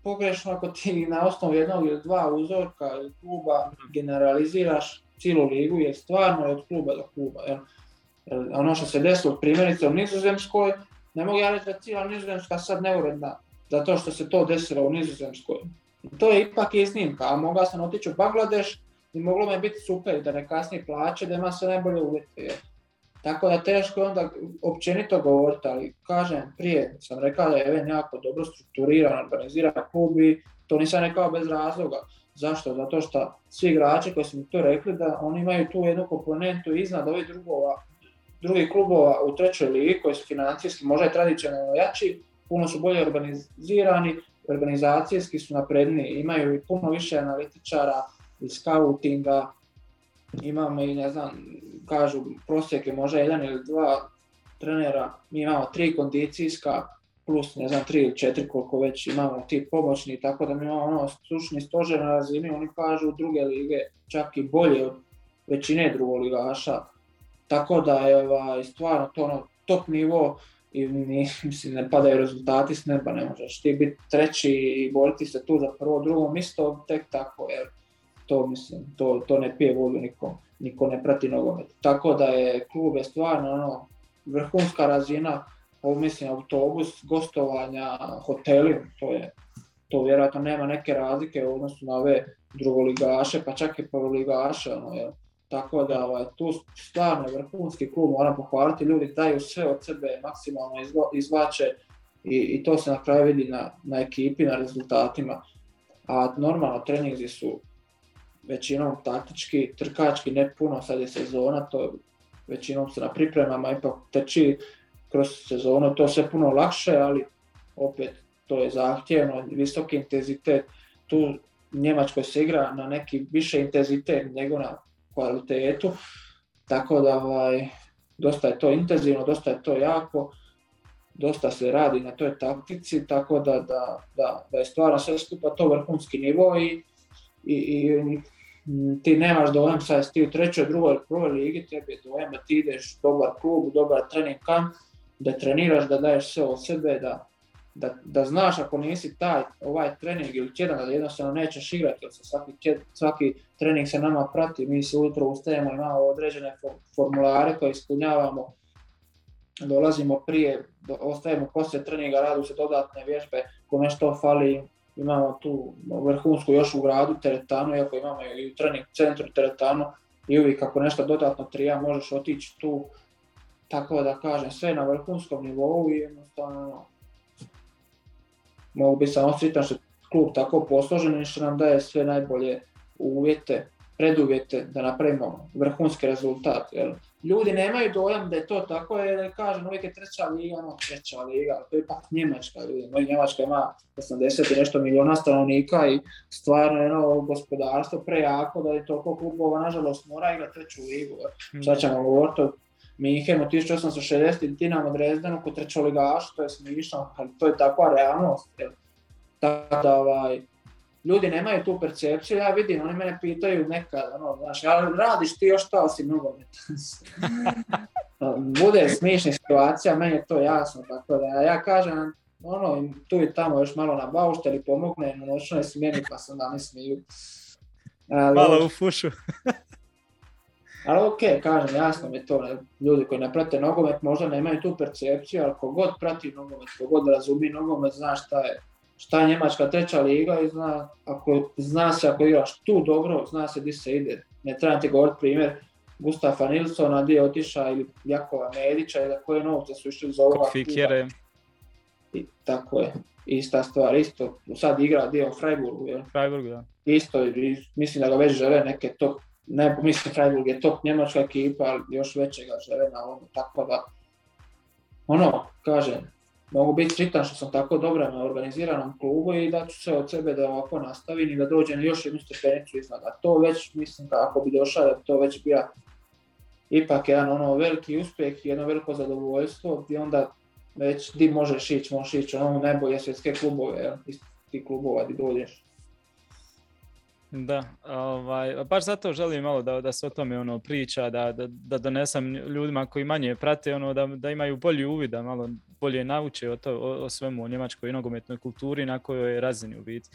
pogrešno ako ti na osnovu jednog ili dva uzorka ili kluba generaliziraš cijelu ligu, jer stvarno je od kluba do kluba. Jer ono što se desilo primjerice u Nizozemskoj, ne mogu ja reći da cijela Nizozemska sad neuredna zato što se to desilo u Nizozemskoj. To je ipak iznimka, a mogla sam otići u Bangladeš i moglo mi biti super da ne kasni plaće, da ima sve najbolje uvjete. Tako da teško je onda općenito govoriti, ali kažem, prije sam rekao da je Even jako dobro strukturiran, organiziran klub i to nisam rekao bez razloga. Zašto? Zato što svi igrači koji su mi to rekli da oni imaju tu jednu komponentu iznad ovih drugova, drugih klubova u trećoj ligi koji su financijski možda i tradicionalno jači, puno su bolje organizirani, organizacijski su napredniji, imaju i puno više analitičara i scoutinga, imamo i ne znam, kažu prosjek je možda jedan ili dva trenera, mi imamo tri kondicijska, plus ne znam tri ili četiri koliko već imamo ti pomoćni, tako da mi imamo ono stručni stožer na razini, oni kažu druge lige čak i bolje od većine drugoligaša, tako da je ovaj, stvarno to ono top nivo i mislim ne padaju rezultati s neba, ne možeš ti biti treći i boriti se tu za prvo, drugo mjesto, tek tako, jer to mislim, to, to ne pije vodu nikom niko ne prati nogomet. Tako da je klub je stvarno ono, vrhunska razina, ovo mislim autobus, gostovanja, hoteli, to je to vjerojatno nema neke razlike u odnosu na ove drugoligaše, pa čak i prvoligaše. Ono, je. Tako da ovaj, tu stvarno vrhunski klub, moram pohvaliti, ljudi daju sve od sebe, maksimalno izvlače i, i to se na kraju vidi na, na ekipi, na rezultatima. A normalno treninzi su većinom taktički, trkački, ne puno, sad je sezona, to većinom se na pripremama ipak teči kroz sezonu, to sve puno lakše, ali opet to je zahtjevno, visoki intenzitet, tu Njemačkoj se igra na neki više intenzitet nego na kvalitetu, tako da ovaj, dosta je to intenzivno, dosta je to jako, dosta se radi na toj taktici, tako da, da, da, da je stvarno sve skupa to vrhunski nivo i, i, i Mm, ti nemaš dojam sad ti u trećoj, drugoj, prvoj ligi, tebi je dojam da ti ideš dobar klub, dobar trening kamp, da treniraš, da daješ sve od sebe, da, da, da znaš ako nisi taj ovaj trening ili tjedan da jednostavno nećeš igrati, jer se svaki, svaki trening se nama prati, mi se ujutro ustajemo, imamo određene formulare koje ispunjavamo, dolazimo prije, ostajemo poslije treninga, radu se dodatne vježbe, kome što fali, imamo tu vrhunsku još u gradu teretanu, iako imamo i u trening centru teretanu i uvijek ako nešto dodatno trija možeš otići tu, tako da kažem, sve na vrhunskom nivou i jednostavno mogu biti samo sretan što klub tako posložen i što nam daje sve najbolje uvjete preduvjete da napravimo vrhunski rezultat. Jel? Ljudi nemaju dojam da je to tako, jer kažem uvijek je treća liga, ono treća liga, to je ipak Njemačka, ljudi. Njemačka ima 80 i nešto milijuna stanovnika i stvarno je ono gospodarstvo prejako da je toliko klubova, nažalost, mora igrati treću ligu. Sad ćemo govoriti o Minhenu 1860 i Dinamo Drezdenu kod trećoligaša, to je smišno, ali to je takva realnost. Jel? Tako da, ovaj, ljudi nemaju tu percepciju, ja vidim, oni mene pitaju nekad, ono, znaš, ja, radiš ti još šta osim nogomet? Bude smišna situacija, meni je to jasno, tako da ja kažem, ono, tu i tamo još malo na baušteli pomogne, na noćnoj smjeni pa se onda ne smiju. Ali, malo u fušu. ali ok, kažem, jasno mi to, ljudi koji ne prate nogomet možda nemaju tu percepciju, ali kogod prati nogomet, kogod razumije nogomet, zna šta je šta je Njemačka treća liga i zna, ako, zna se ako igraš tu dobro, zna se gdje se ide. Ne treba ti govoriti primjer Gustafa Nilsona gdje je otišao ili Jakova Medića ili koje novce su išli za ovoga I tako je, ista stvar, isto sad igra gdje u Freiburgu, je. Freiburg, da. Isto, i mislim da ga već žele neke top, ne, mislim Freiburg je top njemačka ekipa, ali još većega žele na ono, tako da, ono, kažem, mogu biti sritan što sam tako dobro na organiziranom klubu i da ću se od sebe da ovako nastavim i da dođem još jednu stepenicu iznad. A to već, mislim, ako bi došao da to već bio ipak jedan ono veliki uspjeh i jedno veliko zadovoljstvo gdje onda već di možeš ići, možeš ići ono najbolje svjetske klubove, iz tih klubova di dođeš. Da, ovaj, baš zato želim malo da, da se o tome ono priča, da, da, da donesem ljudima koji manje prate, ono, da, da imaju bolji uvid, da malo bolje nauče o, to, o, o svemu o njemačkoj nogometnoj kulturi na kojoj je razini u biti.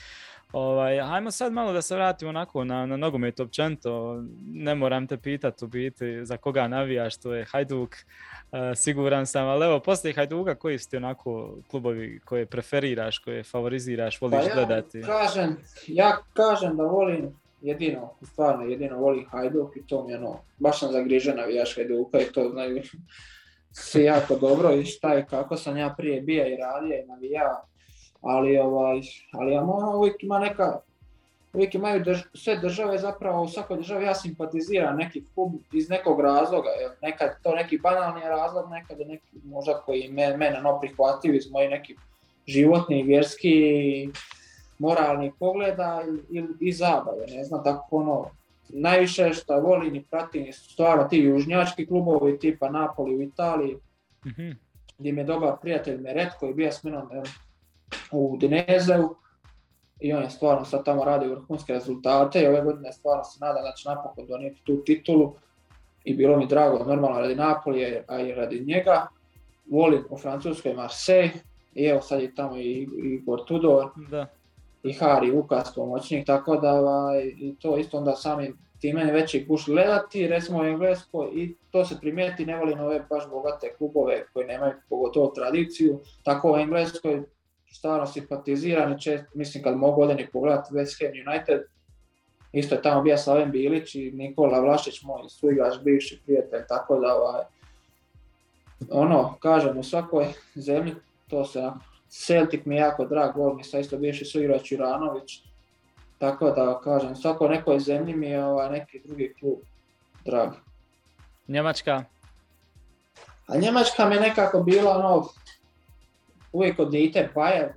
Ovaj, hajmo sad malo da se vratimo onako na, na nogomet općenito. Ne moram te pitati u biti za koga navijaš, to je Hajduk, e, siguran sam, ali evo, poslije Hajduka koji su ti onako klubovi koje preferiraš, koje favoriziraš, voliš pa ja gledati? Kažem, ja kažem da volim jedino, stvarno jedino volim Hajduk i to mi je ono, baš sam zagrižen navijaš Hajduka i to znaju svi jako dobro i šta je kako sam ja prije bija i radio i navijao ali, ovaj, ali ja ono, uvijek ima neka, uvijek imaju drž, sve države zapravo, u svakoj državi ja simpatiziram neki klub iz nekog razloga, jer nekad to neki banalni razlog, nekad je neki možda koji me, mene no prihvatljiv iz mojih nekih životnih, vjerski, moralnih pogleda i, i, i zabave, ne znam, tako ono, najviše što volim i pratim su stvarno ti južnjački klubovi tipa Napoli u Italiji, mm-hmm. gdje mi je dobar prijatelj Meret koji je bio s menom u Dinezeu i on je stvarno sad tamo radi vrhunske rezultate i ove godine stvarno se nada da će napokon donijeti tu titulu i bilo mi drago normalno radi Napolije, a i radi njega. Volim u Francuskoj Marseille i evo sad je tamo i Igor Tudor da. i Hari Vukas pomoćnik, tako da ovaj, i to isto onda sami time veći kuš gledati, recimo u Engleskoj i to se primijeti, ne volim ove baš bogate klubove koji nemaju pogotovo tradiciju, tako u Engleskoj stvarno simpatiziran i čest, mislim kad mogu odeni pogledati West Ham United, isto je tamo bio Slaven Bilić i Nikola Vlašić, moj suigrač, bivši prijatelj, tako da ovaj, ono, kažem, u svakoj zemlji, to se, Celtic mi je jako drag, gol mi sa isto bivši suigrač Juranović, tako da kažem, u svakoj nekoj zemlji mi je ovaj, neki drugi klub drag. Njemačka? A Njemačka mi je nekako bila ono, uvijek od dite Bayer,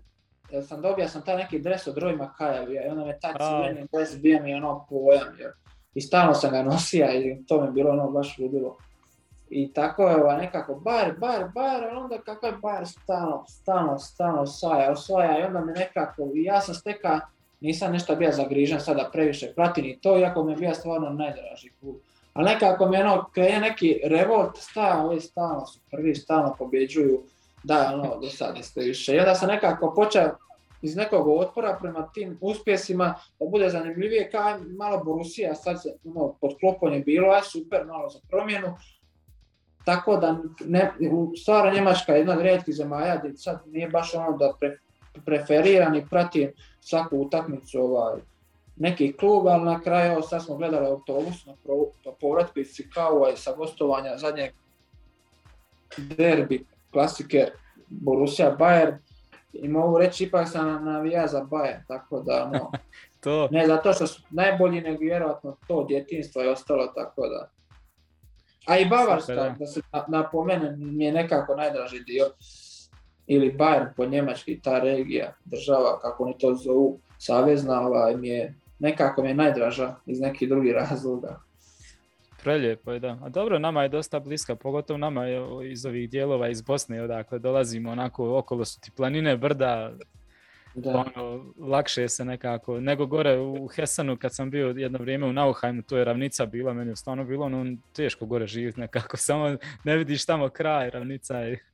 jer sam dobio sam taj neki dres od Roy Makajevija i onda me taj crveni dres bio mi ono pojam, jer i stalno sam ga nosio i to mi je bilo ono baš ludilo. I tako je nekako Bayer, Bayer, Bayer, onda kako je Bayer stalno, stalno, stalno osvaja, osvaja i onda me nekako, i ja sam steka, nisam nešto bio zagrižen sada previše, pratim i to, iako mi je bio stvarno najdraži klub. Ali nekako mi je ono, kreje neki revolt, sta, ovi stalno su prvi, stalno pobjeđuju, da, ono, do sad više. I onda sam nekako počeo iz nekog otpora prema tim uspjesima da bude zanimljivije kao malo Borussia, sad se ono, pod klopom je bilo, aj super, malo za promjenu. Tako da, ne, stvarno Njemačka je jedna od rijetkih zemalja gdje sad nije baš ono da pre, preferiram i pratim svaku utakmicu ovaj, neki klub, ali na kraju sad smo gledali autobus na povratku iz Chicago sa gostovanja zadnjeg derbi klasike Borussia Bayern i mogu reći ipak sam navija za Bayern, tako da no, to. ne zato što su najbolji, nego vjerojatno to djetinstvo je ostalo, tako da. A i Bavarska, da se napomene, mi je nekako najdraži dio, ili Bayern po njemački, ta regija, država, kako oni to zovu, savezna, ovaj, mi je, nekako mi je najdraža iz nekih drugih razloga. Prelijepo je, da. A dobro, nama je dosta bliska, pogotovo nama je iz ovih dijelova iz Bosne, odakle dolazimo, onako okolo su ti planine, brda, da. Ono, lakše se nekako, nego gore u Hesanu kad sam bio jedno vrijeme u Nauhajmu, to je ravnica bila, meni je stvarno bilo ono teško gore živjeti nekako, samo ne vidiš tamo kraj, ravnica je.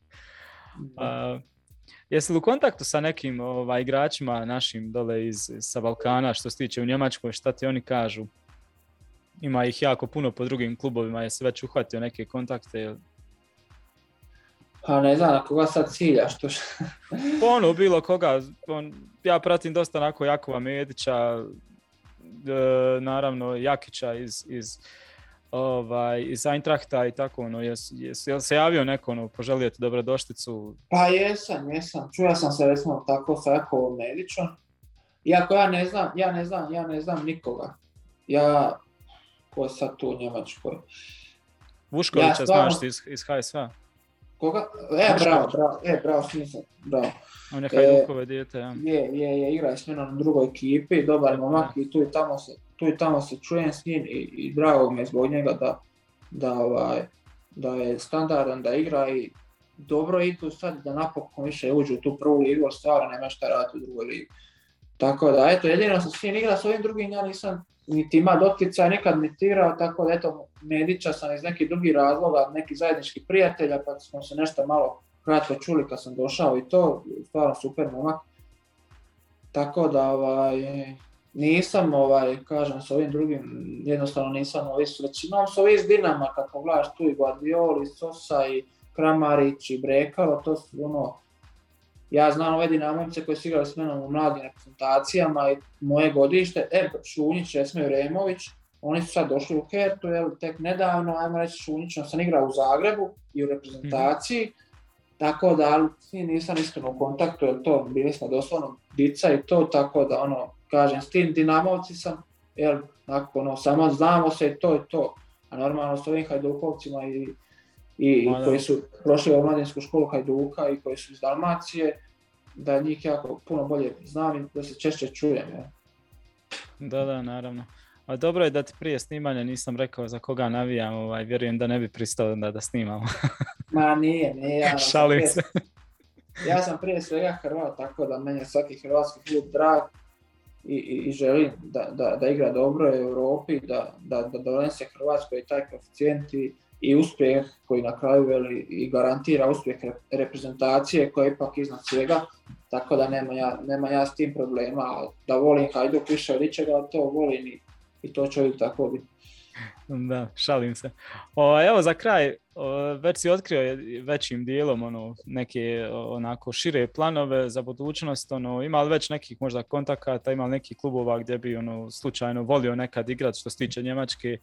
A, jesi li u kontaktu sa nekim ovaj, igračima našim dole iz, sa Balkana što se tiče u Njemačkoj, šta ti oni kažu? Ima ih jako puno po drugim klubovima, jesi već uhvatio neke kontakte? Pa ne znam, na koga sad ciljaš to Pa ono, bilo koga, on, ja pratim dosta onako Jakova Medića, e, naravno Jakića iz, iz, ovaj, iz Eintrachta i tako, ono, jes, jes, jel se javio neko, ono, poželio ti dobrodošlicu? Pa jesam, jesam, čuo sam se recimo tako sa Jakovom Medićom, iako ja ne znam, ja ne znam, ja ne znam nikoga. Ja ko je sad tu u Njemačkoj. Vuškovića ja, znaš iz, iz HSV? Koga? E, bravo, bravo, e, bravo, smisla, bravo. On je Hajdukove e, dijete, ja. Je, je, je, igra s menom na drugoj ekipi, dobar momak i tu i tamo se, tu i tamo se čujem s njim i, i drago mi je zbog njega da, da, ovaj, da je standardan, da igra i dobro idu sad da napokon više uđu u tu prvu ligu, stvarno nema šta raditi u drugoj ligi. Tako da, eto, jedino sam s njim igrao, s ovim drugim ja nisam niti ima doticaj, nikad ni tirao, tako da eto, Medića sam iz nekih drugih razloga, neki zajednički prijatelja, pa smo se nešto malo kratko čuli kad sam došao i to, stvarno super momak. Tako da, ovaj, nisam, ovaj, kažem, s ovim drugim, jednostavno nisam ovi s većinom, s ovi iz Dinama, kad pogledaš tu i Guardioli, Sosa i Kramarić i Brekalo, to su ono, ja znam ove dinamovice koji su igrali s menom u mladim reprezentacijama i moje godište, e, Šunjić, Esme Remović, oni su sad došli u Hertu, jel, tek nedavno, ajmo reći Šunjić, on sam igrao u Zagrebu i u reprezentaciji, mm. tako da nisam iskreno u kontaktu, jer to bili smo doslovno dica i to, tako da ono, kažem, s tim dinamovci sam, jel, nakon, ono, samo znamo se i to i to, a normalno s ovim Hajdukovcima i i koji su prošli u mladinsku školu Hajduka i koji su iz Dalmacije, da njih jako puno bolje znam i da se češće čujem. Ja. Da, da, naravno. A dobro je da ti prije snimanja nisam rekao za koga navijam, ovaj, vjerujem da ne bi pristao da, da snimamo. Ma nije, nije. Ja, Šalim prije, se. ja sam prije svega Hrvat, tako da meni je svaki hrvatski klub drag i, i, i želim da, da, da igra dobro u Europi, da, da, da donese Hrvatskoj taj koeficijent i, i uspjeh koji na kraju veli i garantira uspjeh reprezentacije koja je ipak iznad svega, tako da nema ja, nema ja s tim problema, da volim Hajduk više od ičega, to volim i, i to će tako biti. Da, šalim se. O, evo za kraj, već si otkrio većim dijelom ono, neke onako šire planove za budućnost, ono, ima li već nekih možda kontakata, ima li nekih klubova gdje bi ono, slučajno volio nekad igrati što se tiče Njemačke,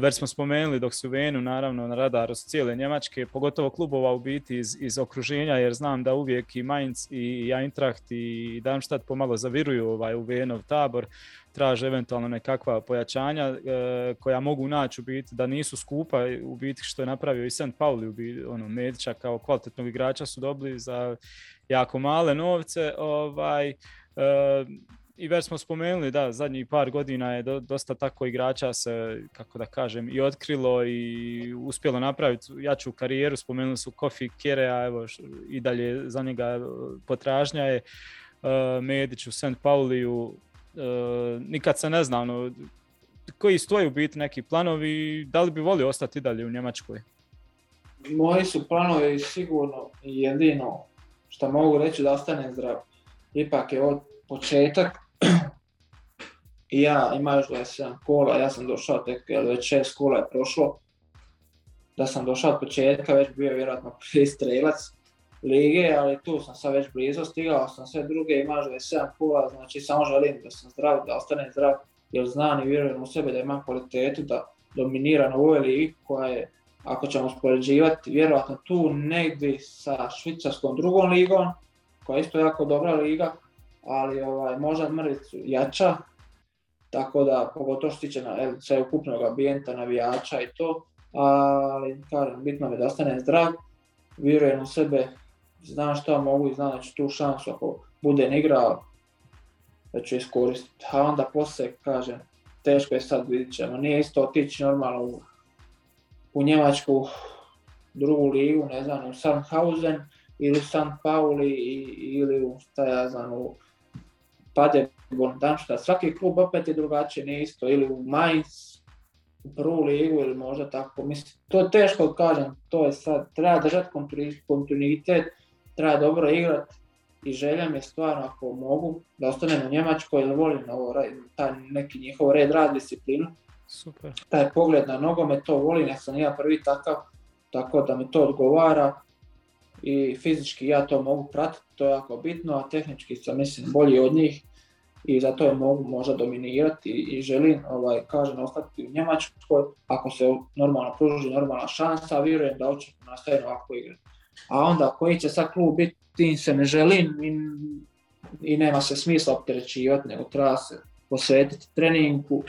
već smo spomenuli dok su Venu naravno na radaru s cijele Njemačke, pogotovo klubova u biti iz, iz okruženja, jer znam da uvijek i Mainz i Eintracht i Darmstadt pomalo zaviruju ovaj, u Venov tabor, traže eventualno nekakva pojačanja e, koja mogu naći u biti da nisu skupa u biti što je napravio i St. Pauli u biti, ono, Medića kao kvalitetnog igrača su dobili za jako male novce ovaj, e, i već smo spomenuli da zadnjih par godina je do, dosta tako igrača se kako da kažem i otkrilo i uspjelo napraviti jaču karijeru spomenuli su Kofi Kerea evo i dalje za njega potražnja je Medić u St. Pauliju E, nikad se ne zna ono, koji stoji u biti neki planovi da li bi volio ostati dalje u Njemačkoj? Moji su planovi sigurno jedino što mogu reći da ostane zdrav. Ipak je od početak i ja ima još 27 kola, ja sam došao tek, jer već 6 kola je prošlo, da sam došao od početka, već bio vjerojatno prvi strelac, lige, ali tu sam sad već blizu, stigao sam sve druge, imaš 27 kula, znači samo želim da sam zdrav, da ostane zdrav, jer znam i vjerujem u sebe da imam kvalitetu da dominiram u ovoj ligi koja je, ako ćemo spoređivati, vjerojatno tu negdje sa švicarskom drugom ligom, koja je isto jako dobra liga, ali ovaj, možda mrvicu jača, tako da pogotovo što tiče na ukupnog ambijenta, navijača i to, ali kažem, bitno je da ostane zdrav, vjerujem u sebe znam šta mogu i znam da ću tu šansu ako budem igrao da ću iskoristiti. A onda poslije kažem, teško je sad vidit ćemo, nije isto otići normalno u, u Njemačku drugu ligu, ne znam, u Sandhausen ili u St. Pauli ili u, šta ja znam, u Paderborn, svaki klub opet je drugačije, nije isto, ili u Mainz, u prvu ligu ili možda tako, mislim, to je teško kažem, to je sad, treba držati kontinuitet, treba dobro igrat i želja mi je stvarno ako mogu da ostanem u Njemačkoj jer volim ovo, taj neki njihov red, rad, disciplinu. Super. Taj pogled na nogomet, to volim, ja sam ja prvi takav, tako da mi to odgovara i fizički ja to mogu pratiti, to je jako bitno, a tehnički sam mislim bolji od njih i zato je mogu možda dominirati i želim, ovaj, kažem, ostati u Njemačkoj ako se normalno pruži normalna šansa, vjerujem da hoće nastaviti ovako igrati a onda koji će sad klub biti, tim se ne želim i, i nema se smisla opterećivati, nego treba se posvetiti treningu,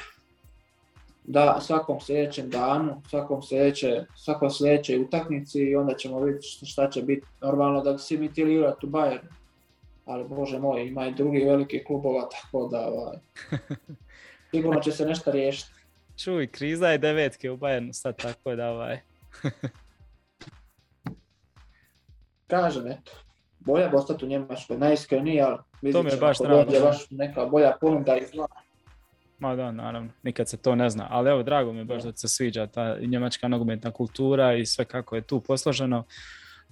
da svakom sljedećem danu, svakom sljedeće, svakoj sljedećoj utakmici i onda ćemo vidjeti šta će biti. Normalno da svi mi tijeli igrati u Bayernu, ali bože moj, ima i drugi veliki klubova, tako da ovaj, sigurno će se nešto riješiti. Čuj, kriza je devetke u Bayernu sad, tako da ovaj... kažem, eto. bolje bi ostati u Njemačkoj, najiskreniji, ali vidit ćemo baš dođe baš neka bolja ponuda izvana. Ma da, naravno, nikad se to ne zna, ali evo, drago mi je baš da se sviđa ta njemačka nogometna kultura i sve kako je tu posloženo.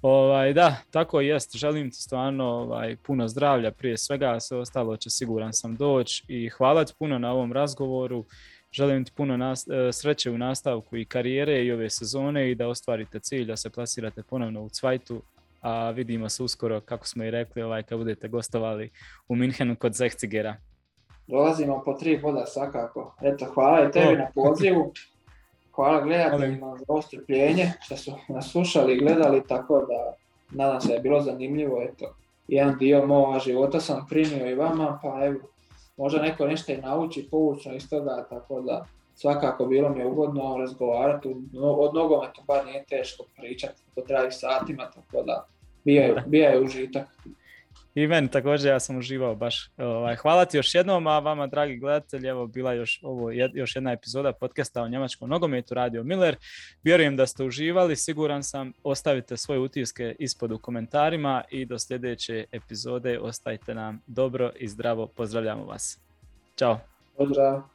Ovaj, da, tako i jest. Želim ti stvarno ovaj, puno zdravlja prije svega, sve ostalo će siguran sam doći i hvala ti puno na ovom razgovoru. Želim ti puno nas- e, sreće u nastavku i karijere i ove sezone i da ostvarite cilj, da se plasirate ponovno u Cvajtu, a vidimo se uskoro, kako smo i rekli, ovaj, kad budete gostovali u Minhenu kod Zehcigera. Dolazimo po tri boda svakako. Eto, hvala i tebi na pozivu. Hvala gledateljima za ovo strpljenje što su nas slušali i gledali, tako da nadam se da je bilo zanimljivo. Eto, jedan dio moga života sam primio i vama, pa evo, možda neko nešto i nauči poučno iz toga, tako da svakako bilo mi je ugodno razgovarati. Od nogometu bar nije teško pričati, to traji satima, tako da bio je, bio je užitak. I meni također, ja sam uživao baš. Ovaj, hvala ti još jednom, a vama, dragi gledatelji, evo bila još ovo jed- još jedna epizoda podcasta o njemačkom nogometu Radio Miller. Vjerujem da ste uživali, siguran sam. Ostavite svoje utiske ispod u komentarima i do sljedeće epizode ostajte nam dobro i zdravo. Pozdravljamo vas. Ćao. Pozdrav!